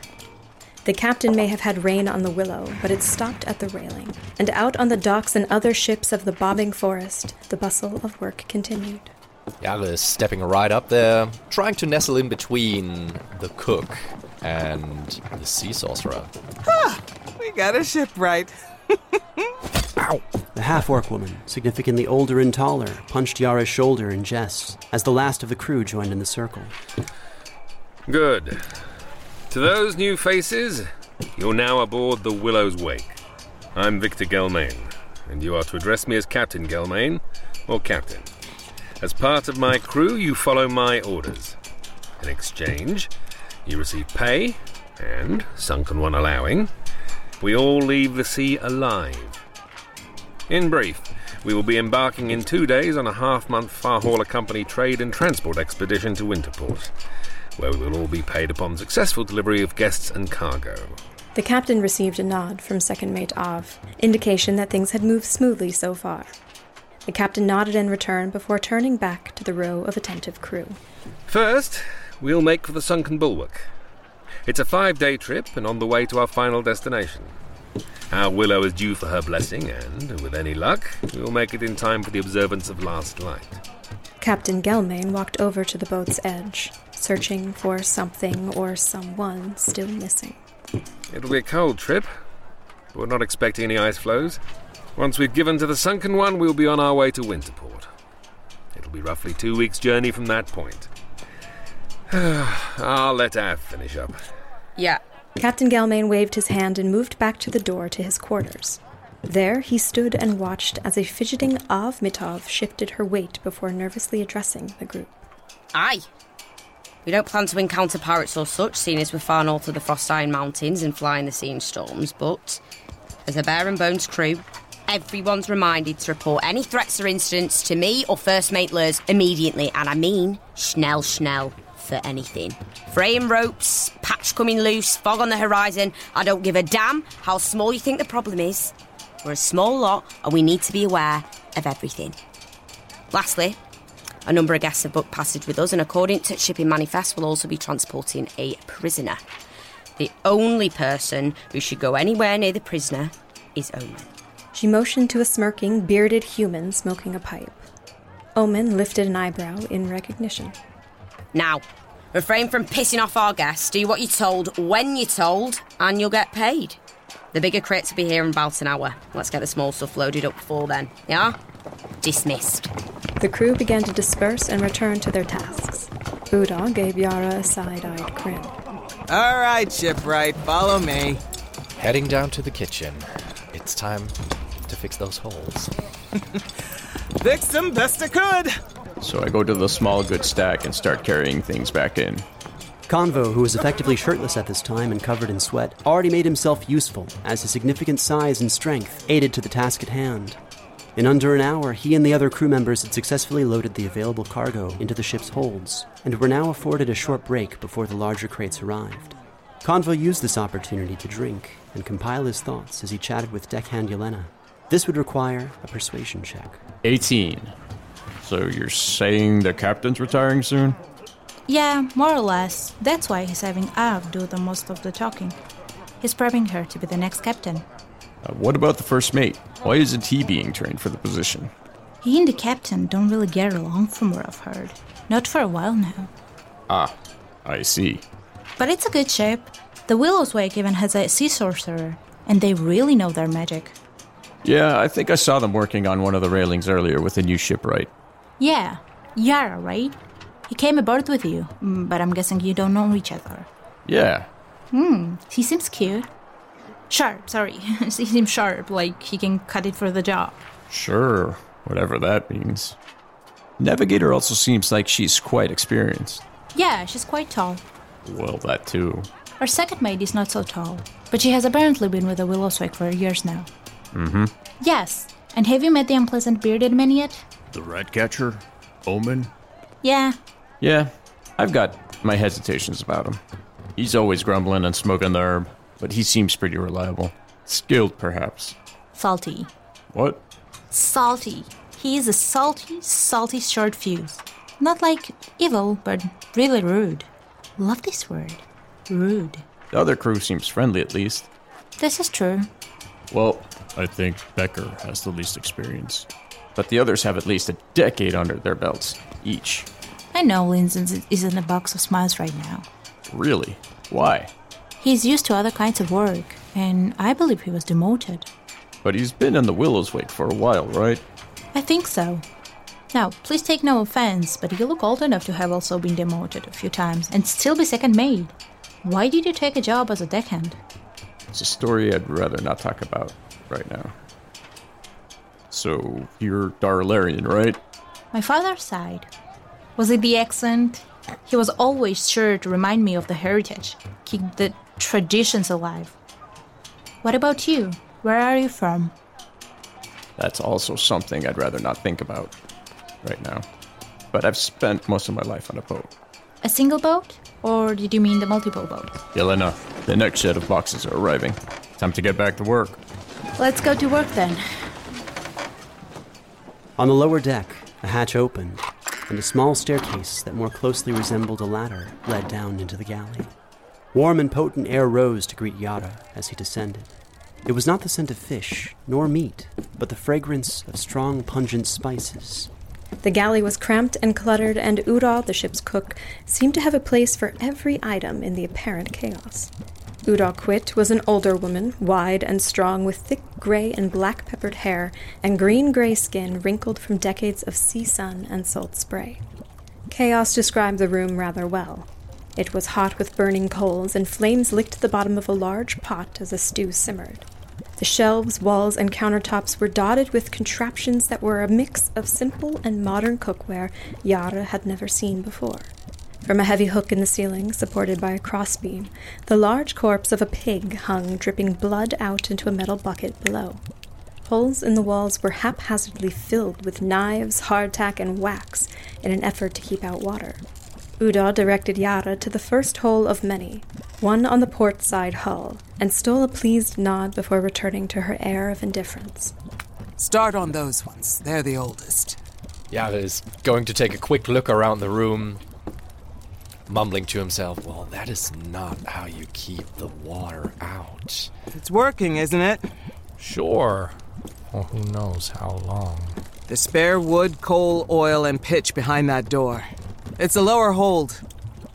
The captain may have had rain on the willow, but it stopped at the railing, and out on the docks and other ships of the bobbing forest, the bustle of work continued. Gallus stepping right up there, trying to nestle in between the cook and the sea sorcerer. We got a shipwright. The half orc woman, significantly older and taller, punched Yara's shoulder in jest as the last of the crew joined in the circle. Good. To those new faces, you're now aboard the Willow's Wake. I'm Victor Gelmain, and you are to address me as Captain Gelmain, or Captain. As part of my crew, you follow my orders. In exchange, you receive pay, and, sunken one allowing, we all leave the sea alive. In brief, we will be embarking in two days on a half month Far Hauler Company trade and transport expedition to Winterport, where we will all be paid upon successful delivery of guests and cargo. The captain received a nod from second mate Av, indication that things had moved smoothly so far. The captain nodded in return before turning back to the row of attentive crew. First, we'll make for the Sunken Bulwark. It's a five day trip and on the way to our final destination. Our Willow is due for her blessing, and, with any luck, we will make it in time for the observance of Last Light. Captain Gelmain walked over to the boat's edge, searching for something or someone still missing. It'll be a cold trip, but we're not expecting any ice floes. Once we've given to the Sunken One, we'll be on our way to Winterport. It'll be roughly two weeks' journey from that point. I'll let Av finish up. Yeah. Captain Gelmain waved his hand and moved back to the door to his quarters. There he stood and watched as a fidgeting Av Mitov shifted her weight before nervously addressing the group. Aye. We don't plan to encounter pirates or such, seeing as we're far north of the Frostine Mountains and flying the sea storms, but as a Bear and Bones crew, everyone's reminded to report any threats or incidents to me or First Mate Lurs immediately, and I mean schnell schnell for anything. Fraying ropes, patch coming loose, fog on the horizon, I don't give a damn how small you think the problem is. We're a small lot and we need to be aware of everything. Lastly, a number of guests have booked passage with us, and according to Shipping Manifest, we'll also be transporting a prisoner. The only person who should go anywhere near the prisoner is Oman. She motioned to a smirking, bearded human smoking a pipe. Oman lifted an eyebrow in recognition. Now, refrain from pissing off our guests, do what you're told when you're told, and you'll get paid. The bigger crates will be here in about an hour. Let's get the small stuff loaded up before then, yeah? Dismissed. The crew began to disperse and return to their tasks. Eudaw gave Yara a side eyed grin. All right, shipwright, follow me. Heading down to the kitchen. It's time to fix those holes. Fix them best I could. So I go to the small goods stack and start carrying things back in. Konvo, who was effectively shirtless at this time and covered in sweat, already made himself useful, as his significant size and strength aided to the task at hand. In under an hour, he and the other crew members had successfully loaded the available cargo into the ship's holds, and were now afforded a short break before the larger crates arrived. Konvo used this opportunity to drink and compile his thoughts as he chatted with deckhand Yelena. This would require a persuasion check. 18. So you're saying the captain's retiring soon? Yeah, more or less. That's why he's having Av do the most of the talking. He's prepping her to be the next captain. Uh, what about the first mate? Why isn't he being trained for the position? He and the captain don't really get along from what I've heard. Not for a while now. Ah, I see. But it's a good ship. The Willow's Wake even has a sea sorcerer, and they really know their magic. Yeah, I think I saw them working on one of the railings earlier with a new shipwright. Yeah, Yara, right? He came aboard with you, mm, but I'm guessing you don't know each other. Yeah. Hmm, he seems cute. Sharp, sorry. he seems sharp, like he can cut it for the job. Sure, whatever that means. Navigator also seems like she's quite experienced. Yeah, she's quite tall. Well, that too. Our second mate is not so tall, but she has apparently been with the Willow's Wake for years now. Mm-hmm. Yes, and have you met the unpleasant bearded man yet? The rat catcher? Oman? Yeah. Yeah, I've got my hesitations about him. He's always grumbling and smoking the herb, but he seems pretty reliable. Skilled, perhaps. Salty. What? Salty. He is a salty, salty short fuse. Not like evil, but really rude. Love this word. Rude. The other crew seems friendly, at least. This is true. Well, I think Becher has the least experience. But the others have at least a decade under their belts, each. I know Linsen is in a box of smiles right now. Really? Why? He's used to other kinds of work, and I believe he was demoted. But he's been in the Willow's Wake for a while, right? I think so. Now, please take no offense, but you look old enough to have also been demoted a few times and still be second mate. Why did you take a job as a deckhand? It's a story I'd rather not talk about right now. So, you're Darlarian, right? My father's side. Was it the accent? He was always sure to remind me of the heritage, keep the traditions alive. What about you? Where are you from? That's also something I'd rather not think about right now. But I've spent most of my life on a boat. A single boat? Or did you mean the multiple boat? Yelena, the next set of boxes are arriving. Time to get back to work. Let's go to work then. On the lower deck, a hatch opened, and a small staircase that more closely resembled a ladder led down into the galley. Warm and potent air rose to greet Yara as he descended. It was not the scent of fish, nor meat, but the fragrance of strong, pungent spices. The galley was cramped and cluttered, and Eudaw, the ship's cook, seemed to have a place for every item in the apparent chaos. Eudaw Quit was an older woman, wide and strong, with thick gray and black peppered hair and green gray skin wrinkled from decades of sea sun and salt spray. Chaos described the room rather well. It was hot with burning coals, and flames licked the bottom of a large pot as a stew simmered. The shelves, walls, and countertops were dotted with contraptions that were a mix of simple and modern cookware Yara had never seen before. From a heavy hook in the ceiling, supported by a crossbeam, the large corpse of a pig hung, dripping blood out into a metal bucket below. Holes in the walls were haphazardly filled with knives, hardtack, and wax in an effort to keep out water. Eudaw directed Yara to the first hole of many, one on the port side hull, and stole a pleased nod before returning to her air of indifference. Start on those ones. They're the oldest. Yara is going to take a quick look around the room, mumbling to himself, Well, that is not how you keep the water out. It's working, isn't it? Sure. Well, who knows how long. The spare wood, coal, oil, and pitch behind that door. It's a lower hold.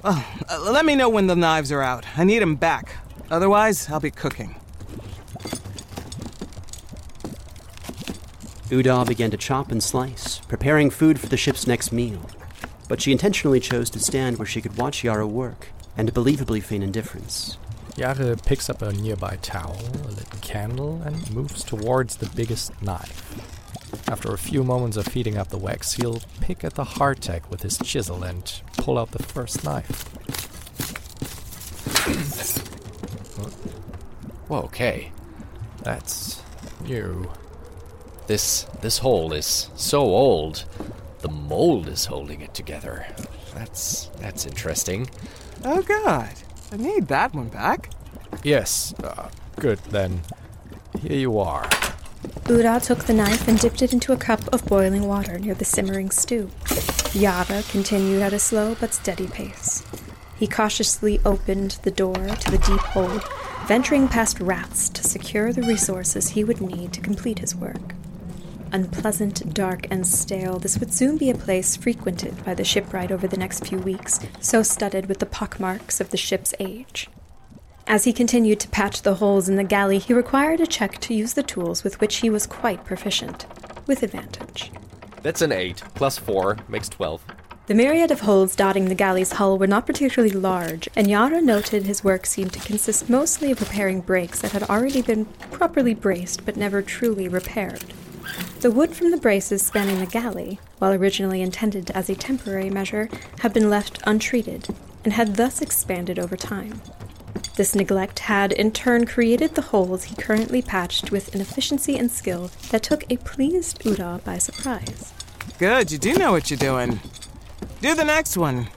Oh, uh, let me know when the knives are out. I need them back. Otherwise, I'll be cooking. Eudaw began to chop and slice, preparing food for the ship's next meal. But she intentionally chose to stand where she could watch Yara work and believably feign indifference. Yara picks up a nearby towel, a lit candle, and moves towards the biggest knife. After a few moments of heating up the wax, he'll pick at the hardtack with his chisel and pull out the first knife. Well, okay. That's new. This this hole is so old. The mold is holding it together. That's that's interesting. Oh god. I need that one back. Yes. Uh, good then. Here you are. Eudaw took the knife and dipped it into a cup of boiling water near the simmering stew. Yara continued at a slow but steady pace. He cautiously opened the door to the deep hold, venturing past rats to secure the resources he would need to complete his work. Unpleasant, dark, and stale, this would soon be a place frequented by the shipwright over the next few weeks, so studded with the pockmarks of the ship's age. As he continued to patch the holes in the galley, he required a check to use the tools with which he was quite proficient, with advantage. That's an 8, plus 4, makes 12. The myriad of holes dotting the galley's hull were not particularly large, and Yara noted his work seemed to consist mostly of repairing breaks that had already been properly braced but never truly repaired. The wood from the braces spanning the galley, while originally intended as a temporary measure, had been left untreated and had thus expanded over time. This neglect had, in turn, created the holes he currently patched with an efficiency and skill that took a pleased Eudaw by surprise. Good, you do know what you're doing. Do the next one.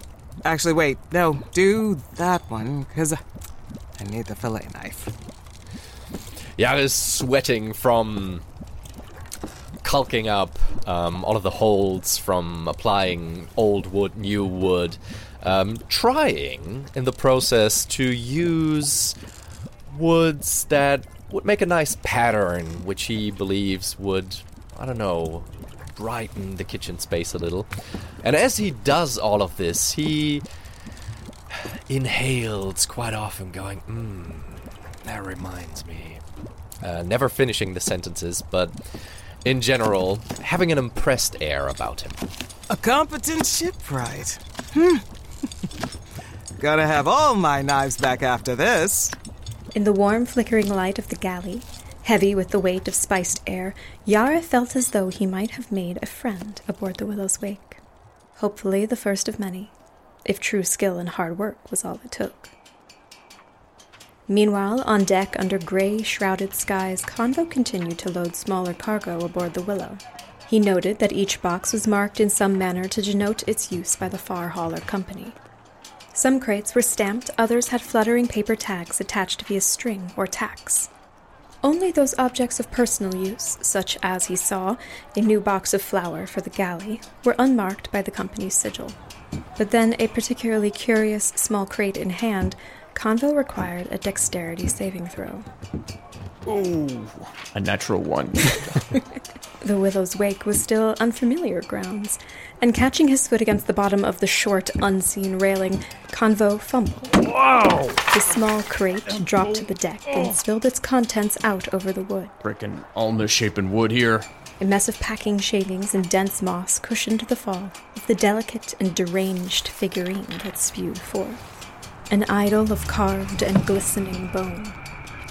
Actually, wait, no, do that one, because I need the fillet knife. Yara is sweating from caulking up um, all of the holds from applying old wood, new wood, um, trying in the process to use woods that would make a nice pattern, which he believes would, I don't know, brighten the kitchen space a little. And as he does all of this, he inhales quite often, going, mmm, that reminds me. Uh, never finishing the sentences, but in general, having an impressed air about him. A competent shipwright. Hmm. Gotta have all my knives back after this. In the warm, flickering light of the galley, heavy with the weight of spiced air, Yara felt as though he might have made a friend aboard the Willow's Wake. Hopefully, the first of many, if true skill and hard work was all it took. Meanwhile, on deck under gray, shrouded skies, Konvo continued to load smaller cargo aboard the Willow. He noted that each box was marked in some manner to denote its use by the far hauler company. Some crates were stamped, others had fluttering paper tags attached via string or tacks. Only those objects of personal use, such as he saw a new box of flour for the galley, were unmarked by the company's sigil. But then a particularly curious small crate in hand, Konvo required a dexterity saving throw. Ooh, a natural one. The Willow's Wake was still unfamiliar grounds, and catching his foot against the bottom of the short, unseen railing, Konvo fumbled. Wow! The small crate dropped to the deck and oh. spilled its contents out over the wood. Frickin' almond shapen wood here. A mess of packing shavings and dense moss cushioned the fall of the delicate and deranged figurine that spewed forth. An idol of carved and glistening bone.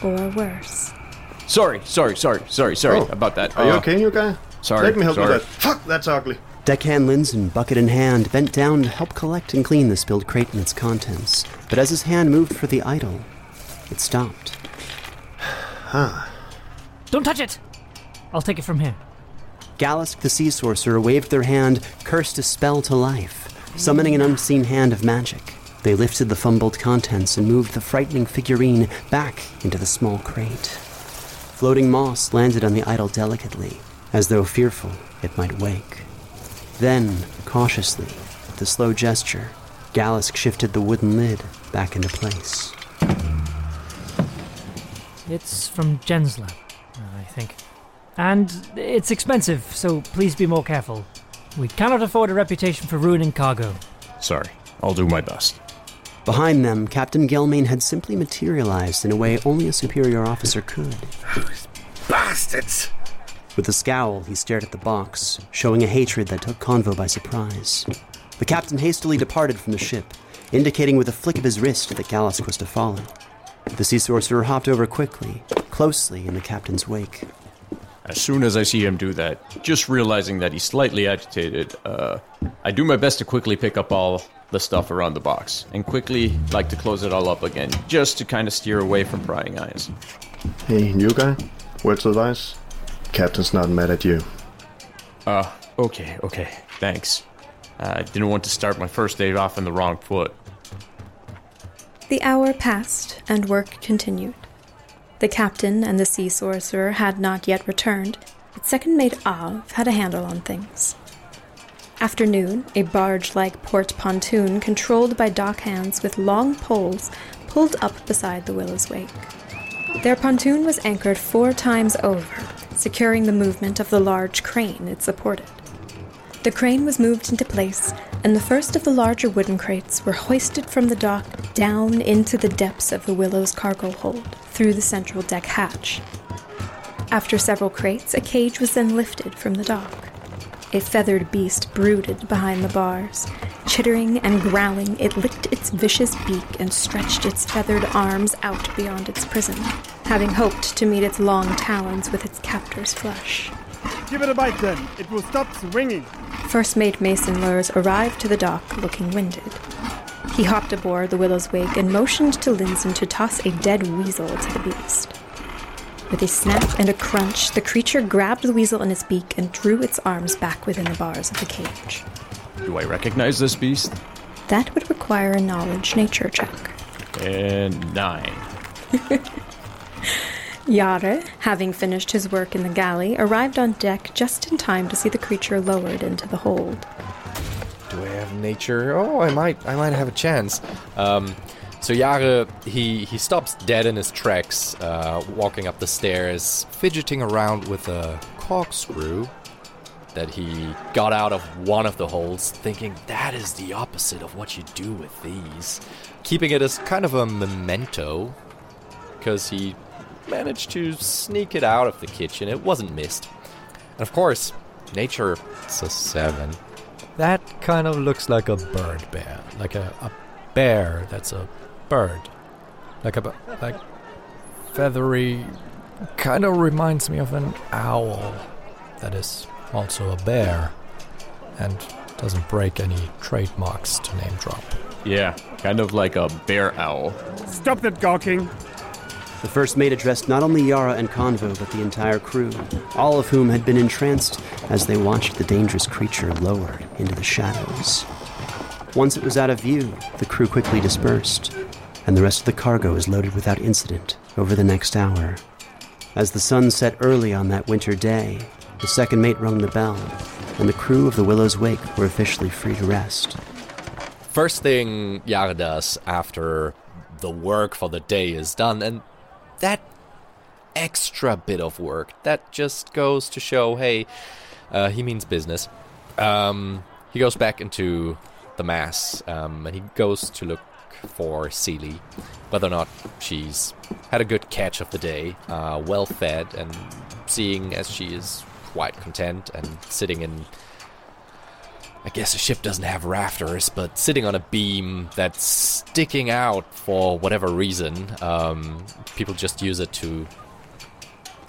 Or worse. Sorry, sorry, sorry, sorry, sorry Oh, about that. Are you Uh, okay, you guy? Sorry. Let me help sorry. you with that. Fuck, that's ugly. Deckhand Linsen, bucket in hand, bent down to help collect and clean the spilled crate and its contents. But as his hand moved for the idol, it stopped. Huh. Don't touch it! I'll take it from here. Galesk the Sea Sorcerer waved their hand, cursed a spell to life, summoning an unseen hand of magic. They lifted the fumbled contents and moved the frightening figurine back into the small crate. Floating moss landed on the idol delicately, as though fearful it might wake. Then, cautiously, with a slow gesture, Galesk shifted the wooden lid back into place. It's from Jen's lab, uh, I think. And it's expensive, so please be more careful. We cannot afford a reputation for ruining cargo. Sorry, I'll do my best. Behind them, Captain Gelmain had simply materialized in a way only a superior officer could. Those Bastards! With a scowl, he stared at the box, showing a hatred that took Konvo by surprise. The captain hastily departed from the ship, indicating with a flick of his wrist that Galesk was to follow. The sea sorcerer hopped over quickly, closely in the captain's wake. As soon as I see him do that, just realizing that he's slightly agitated, uh, I do my best to quickly pick up all the stuff around the box and quickly like to close it all up again, just to kind of steer away from prying eyes. Hey, new guy. Words of advice? Captain's not mad at you. Uh, okay, okay, thanks. Uh, I didn't want to start my first day off on the wrong foot. The hour passed, and work continued. The captain and the sea sorcerer had not yet returned, but second mate Av had a handle on things. After noon, a barge like port pontoon controlled by dock hands with long poles pulled up beside the Willow's Wake. Their pontoon was anchored four times over, securing the movement of the large crane it supported. The crane was moved into place, and the first of the larger wooden crates were hoisted from the dock down into the depths of the Willow's cargo hold through the central deck hatch. After several crates, a cage was then lifted from the dock. A feathered beast brooded behind the bars. Chittering and growling, it licked its vicious beak and stretched its feathered arms out beyond its prison, having hoped to meet its long talons with its captor's flesh. Give it a bite then. It will stop swinging. First Mate Mason Lurs arrived to the dock looking winded. He hopped aboard the Willow's Wake and motioned to Linsen to toss a dead weasel to the beast. With a snap and a crunch, the creature grabbed the weasel in its beak and drew its arms back within the bars of the cage. Do I recognize this beast? That would require a knowledge nature check. And nine. Yare, having finished his work in the galley, arrived on deck just in time to see the creature lowered into the hold. Do I have nature? Oh, I might. I might have a chance. Um, so Yare, he he stops dead in his tracks, uh, walking up the stairs, fidgeting around with a corkscrew that he got out of one of the holes, thinking that is the opposite of what you do with these. Keeping it as kind of a memento, because he managed to sneak it out of the kitchen. It wasn't missed. And of course, nature, it's a seven. That kind of looks like a bird bear. Like a, a bear that's a bird. Like a like, feathery. Kind of reminds me of an owl that is also a bear and doesn't break any trademarks to name drop. Yeah, kind of like a bear owl. Stop that gawking. The first mate addressed not only Yara and Konvo, but the entire crew, all of whom had been entranced as they watched the dangerous creature lower into the shadows. Once it was out of view, the crew quickly dispersed, and the rest of the cargo is loaded without incident over the next hour. As the sun set early on that winter day, the second mate rung the bell, and the crew of the Willow's Wake were officially free to rest. First thing Yara does after the work for the day is done, and that extra bit of work that just goes to show, hey, uh, he means business. Um, he goes back into the mass, um, and he goes to look for Seely, whether or not she's had a good catch of the day, uh, well fed, and seeing as she is quite content and sitting in. I guess a ship doesn't have rafters, but sitting on a beam that's sticking out for whatever reason, um, people just use it to,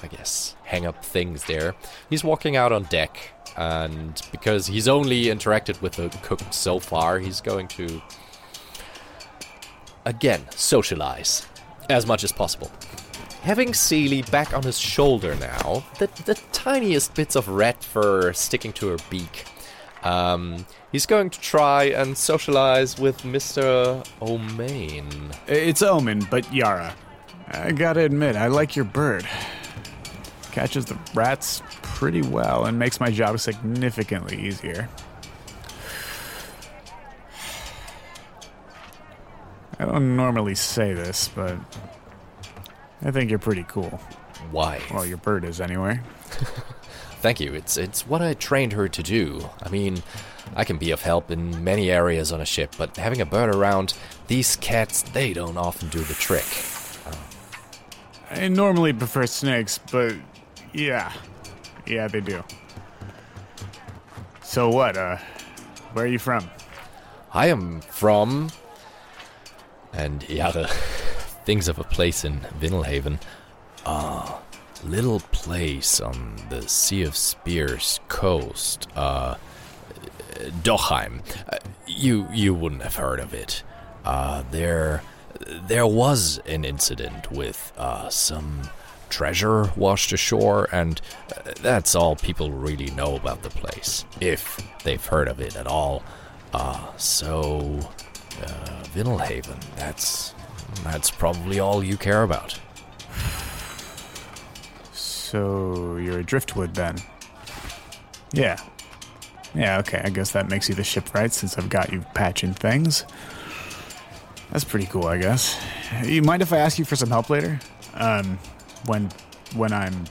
I guess, hang up things there. He's walking out on deck, and because he's only interacted with the cook so far, he's going to, again, socialize as much as possible. Having Seely back on his shoulder now, the, the tiniest bits of red fur sticking to her beak, um, he's going to try and socialize with Mr. Omain. It's Oman, but Yara. I gotta admit, I like your bird. Catches the rats pretty well and makes my job significantly easier. I don't normally say this, but I think you're pretty cool. Why? Well, your bird is anyway. Thank you. It's it's what I trained her to do. I mean, I can be of help in many areas on a ship, but having a bird around, these cats they don't often do the trick. I normally prefer snakes, but yeah. Yeah, they do. So what, uh, where are you from? I am from and Yara things of a place in Vinalhaven. A little place on the Sea of Spears coast. Uh, Dochheim. Uh, you you wouldn't have heard of it. Uh, there there was an incident with uh, some treasure washed ashore, and uh, that's all people really know about the place, if they've heard of it at all. Uh, so, uh, that's that's probably all you care about. So you're a driftwood then? Yeah. Yeah, okay, I guess that makes you the shipwright since I've got you patching things. That's pretty cool, I guess. You mind if I ask you for some help later? Um, when when I'm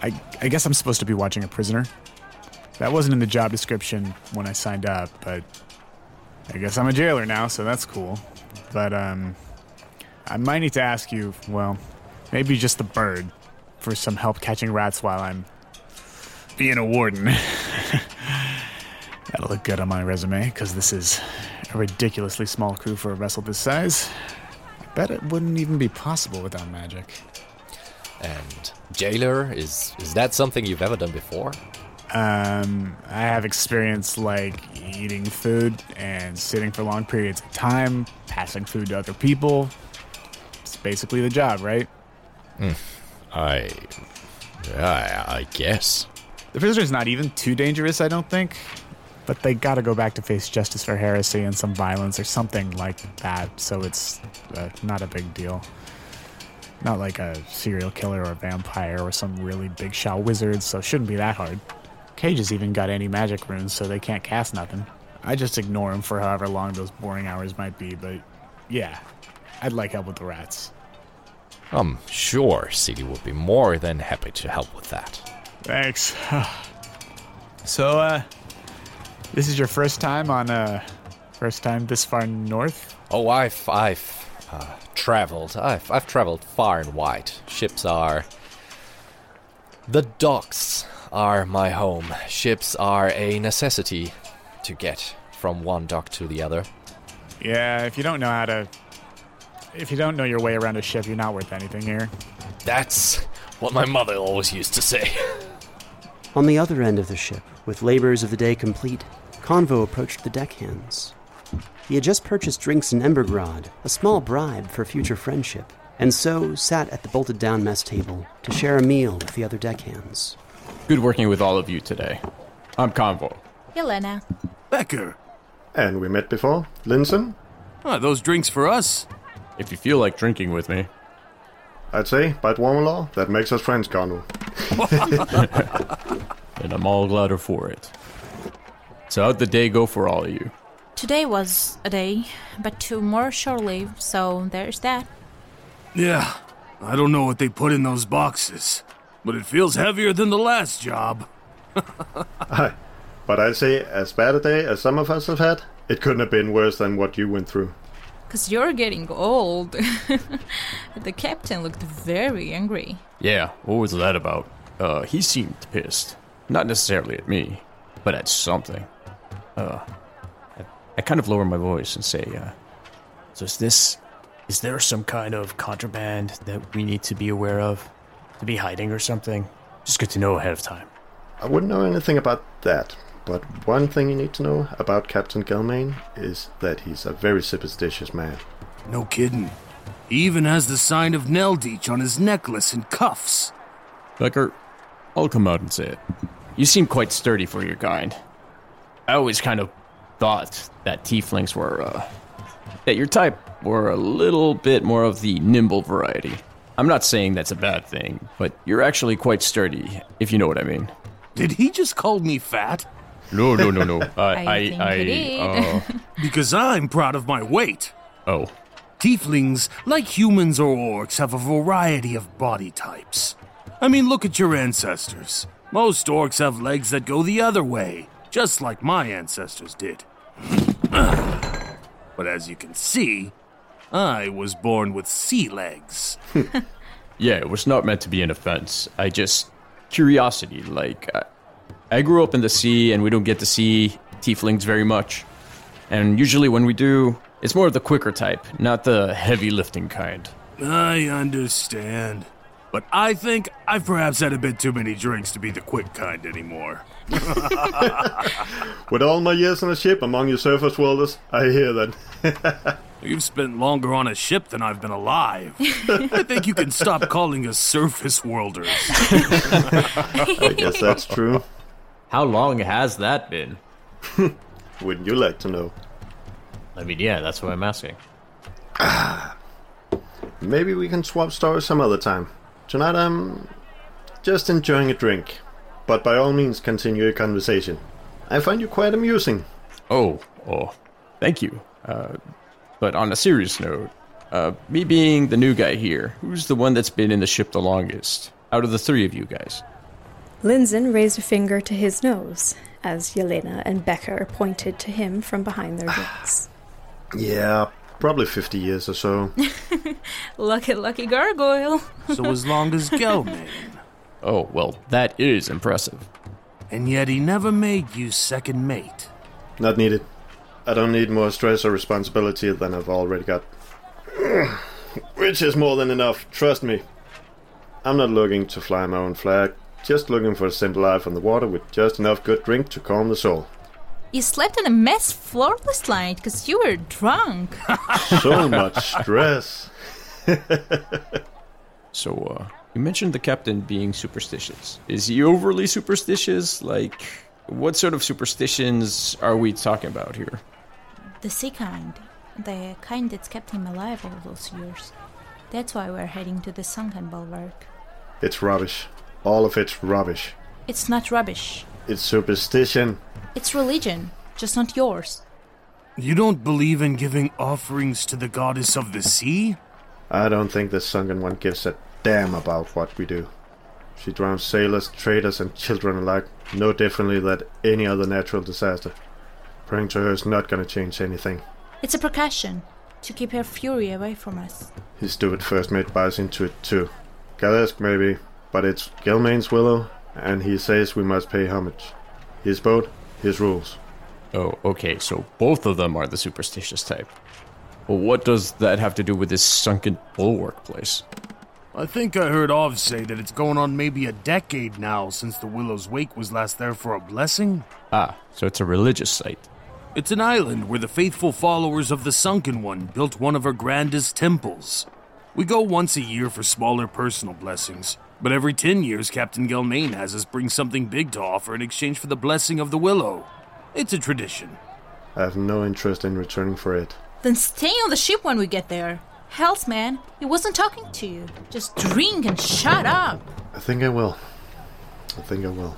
I I guess I'm supposed to be watching a prisoner. That wasn't in the job description when I signed up, but I guess I'm a jailer now, so that's cool. But um I might need to ask you, well, maybe just the bird for some help catching rats while I'm being a warden. That'll look good on my resume because this is a ridiculously small crew for a vessel this size. I bet it wouldn't even be possible without magic. And jailer is is that something you've ever done before? Um, I have experience like eating food and sitting for long periods of time, passing food to other people. It's basically the job, right? Hmm. I, I, I guess. The prisoner's not even too dangerous, I don't think. But they gotta go back to face justice for heresy and some violence or something like that, so it's uh, not a big deal. Not like a serial killer or a vampire or some really big shot wizard, so it shouldn't be that hard. Cage's even got any magic runes, so they can't cast nothing. I just ignore them for however long those boring hours might be, but yeah, I'd like help with the rats. I'm sure Seely would be more than happy to help with that. Thanks. so, uh, this is your first time on, uh, first time this far north? Oh, I've, I've uh, traveled. I've, I've traveled far and wide. Ships are. The docks are my home. Ships are a necessity to get from one dock to the other. Yeah, if you don't know how to. If you don't know your way around a ship, you're not worth anything here. That's what my mother always used to say. On the other end of the ship, with labors of the day complete, Konvo approached the deckhands. He had just purchased drinks in Embergrad, a small bribe for future friendship, and so sat at the bolted down mess table to share a meal with the other deckhands. Good working with all of you today. I'm Konvo. Yelena. Becher. And we met before. Linsen? Ah, those drinks for us? If you feel like drinking with me. I'd say, by Dwarven law, that makes us friends, Konvo. and I'm all gladder for it. So how'd the day go for all of you? Today was a day, but tomorrow shore leave, so there's that. Yeah, I don't know what they put in those boxes, but it feels heavier than the last job. Aye, but I'd say, as bad a day as some of us have had, it couldn't have been worse than what you went through. Because you're getting old. the captain looked very angry. Yeah, what was that about? Uh, he seemed pissed. Not necessarily at me, but at something. Uh, I, I kind of lower my voice and say, uh, So is this. Is there some kind of contraband that we need to be aware of? To be hiding or something? Just good to know ahead of time. I wouldn't know anything about that, but one thing you need to know about Captain Gelmain is that he's a very superstitious man. No kidding. He even has the sign of Neldich on his necklace and cuffs. Becher, I'll come out and say it. You seem quite sturdy for your kind. I always kind of thought that tieflings were, uh, that your type were a little bit more of the nimble variety. I'm not saying that's a bad thing, but you're actually quite sturdy, if you know what I mean. Did he just call me fat? No, no, no, no. Uh, I I, think I, he did. uh, because I'm proud of my weight. Oh. Tieflings, like humans or orcs, have a variety of body types. I mean, look at your ancestors. Most orcs have legs that go the other way, just like my ancestors did. but as you can see, I was born with sea legs. yeah, it was not meant to be an offense. I just curiosity. Like, I, I grew up in the sea, and we don't get to see tieflings very much. And usually, when we do, it's more of the quicker type, not the heavy lifting kind. I understand. But I think I've perhaps had a bit too many drinks to be the quick kind anymore. With all my years on a ship among your surface worlders, I hear that. You've spent longer on a ship than I've been alive. I think you can stop calling us surface worlders. I guess that's true. How long has that been? Wouldn't you like to know? I mean, yeah, that's what I'm asking. Maybe we can swap stories some other time. Tonight I'm just enjoying a drink. But by all means, continue your conversation. I find you quite amusing. Oh, oh, thank you. Uh, but on a serious note, uh, me being the new guy here, who's the one that's been in the ship the longest? Out of the three of you guys. Linsen raised a finger to his nose as Yelena and Becher pointed to him from behind their drinks. Yeah, probably 50 years or so. lucky, lucky gargoyle. so as long as Gelmain. Oh, well, that is impressive. And yet he never made you second mate. Not needed. I don't need more stress or responsibility than I've already got. Which is more than enough, trust me. I'm not looking to fly my own flag, just looking for a simple life on the water with just enough good drink to calm the soul. You slept in a mess floor last night because you were drunk. so much stress. so, uh, you mentioned the captain being superstitious. Is he overly superstitious? Like, what sort of superstitions are we talking about here? The sea kind. The kind that's kept him alive all those years. That's why we're heading to the sunken bulwark. It's rubbish. All of it's rubbish. It's not rubbish. It's superstition. It's religion, just not yours. You don't believe in giving offerings to the goddess of the sea? I don't think the sunken one gives a damn about what we do. She drowns sailors, traders, and children alike no differently than any other natural disaster. Praying to her is not going to change anything. It's a precaution to keep her fury away from us. His stupid first mate buys into it too. Galesk maybe, but it's Gelmain's willow, and he says we must pay homage. His boat, his rules. Oh, okay, so both of them are the superstitious type. Well, what does that have to do with this sunken bulwark place? I think I heard Av say that it's going on maybe a decade now since the Willow's Wake was last there for a blessing. Ah, so it's a religious site. It's an island where the faithful followers of the Sunken One built one of her grandest temples. We go once a year for smaller personal blessings, but every ten years Captain Gelmain has us bring something big to offer in exchange for the blessing of the Willow. It's a tradition. I have no interest in returning for it. Then stay on the ship when we get there. Hells, man, he wasn't talking to you. Just drink and shut up. I think I will. I think I will.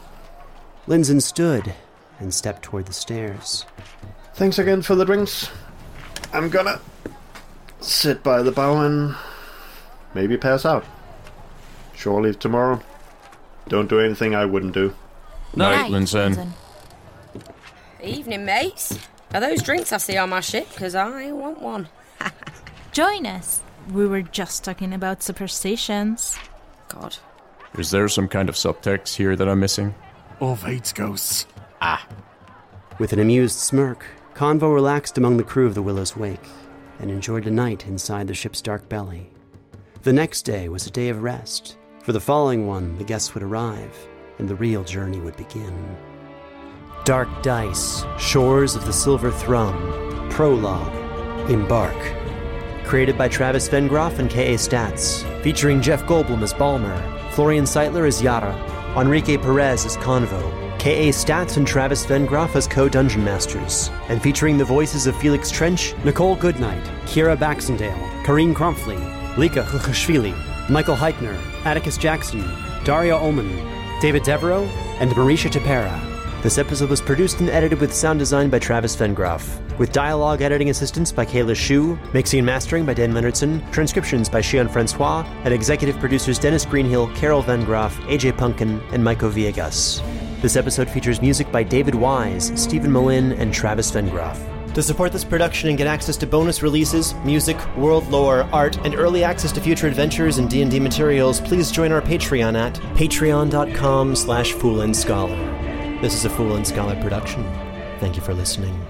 Linsen stood and stepped toward the stairs. Thanks again for the drinks. I'm gonna sit by the bow and maybe pass out. Shore leave tomorrow. Don't do anything I wouldn't do. Night, Linsen. Evening, mates. Are those drinks I see on my ship? Because I want one. Join us. We were just talking about superstitions. God. Is there some kind of subtext here that I'm missing? Av hates ghosts. Ah. With an amused smirk, Konvo relaxed among the crew of the Willow's Wake and enjoyed a night inside the ship's dark belly. The next day was a day of rest. For the following one, the guests would arrive, and the real journey would begin. Dark Dice, Shores of the Silver Thrum, Prologue, Embark. Created by Travis Vengroff and K.A. Statz, featuring Jeff Goldblum as Balmur, Florian Seidler as Yara, Enrique Perez as Konvo, K.A. Statz and Travis Vengroff as co dungeon masters, and featuring the voices of Felix Trench, Nichole Goodnight, Ciara Baxendale, Karim Kronfli, Lika Khukhashvili, Mikael Heidner, Atticus Jackson, Dario Oman, David Devereux, and Marisha Tapera. This episode was produced and edited with sound design by Travis Vengroff, with dialogue editing assistance by Kaela Shoe, mixing and mastering by Dayn Leonardson, transcriptions by Shion Francois, and executive producers Dennis Greenhill, Carol Vengroff, AJ Punk'n, and Maico Villegas. This episode features music by David Wise, Steven Melin, and Travis Vengroff. To support this production and get access to bonus releases, music, world lore, art, and early access to future adventures and D&D materials, please join our Patreon at patreon.com slash Scholar. This is a Fool and Scholar production. Thank you for listening.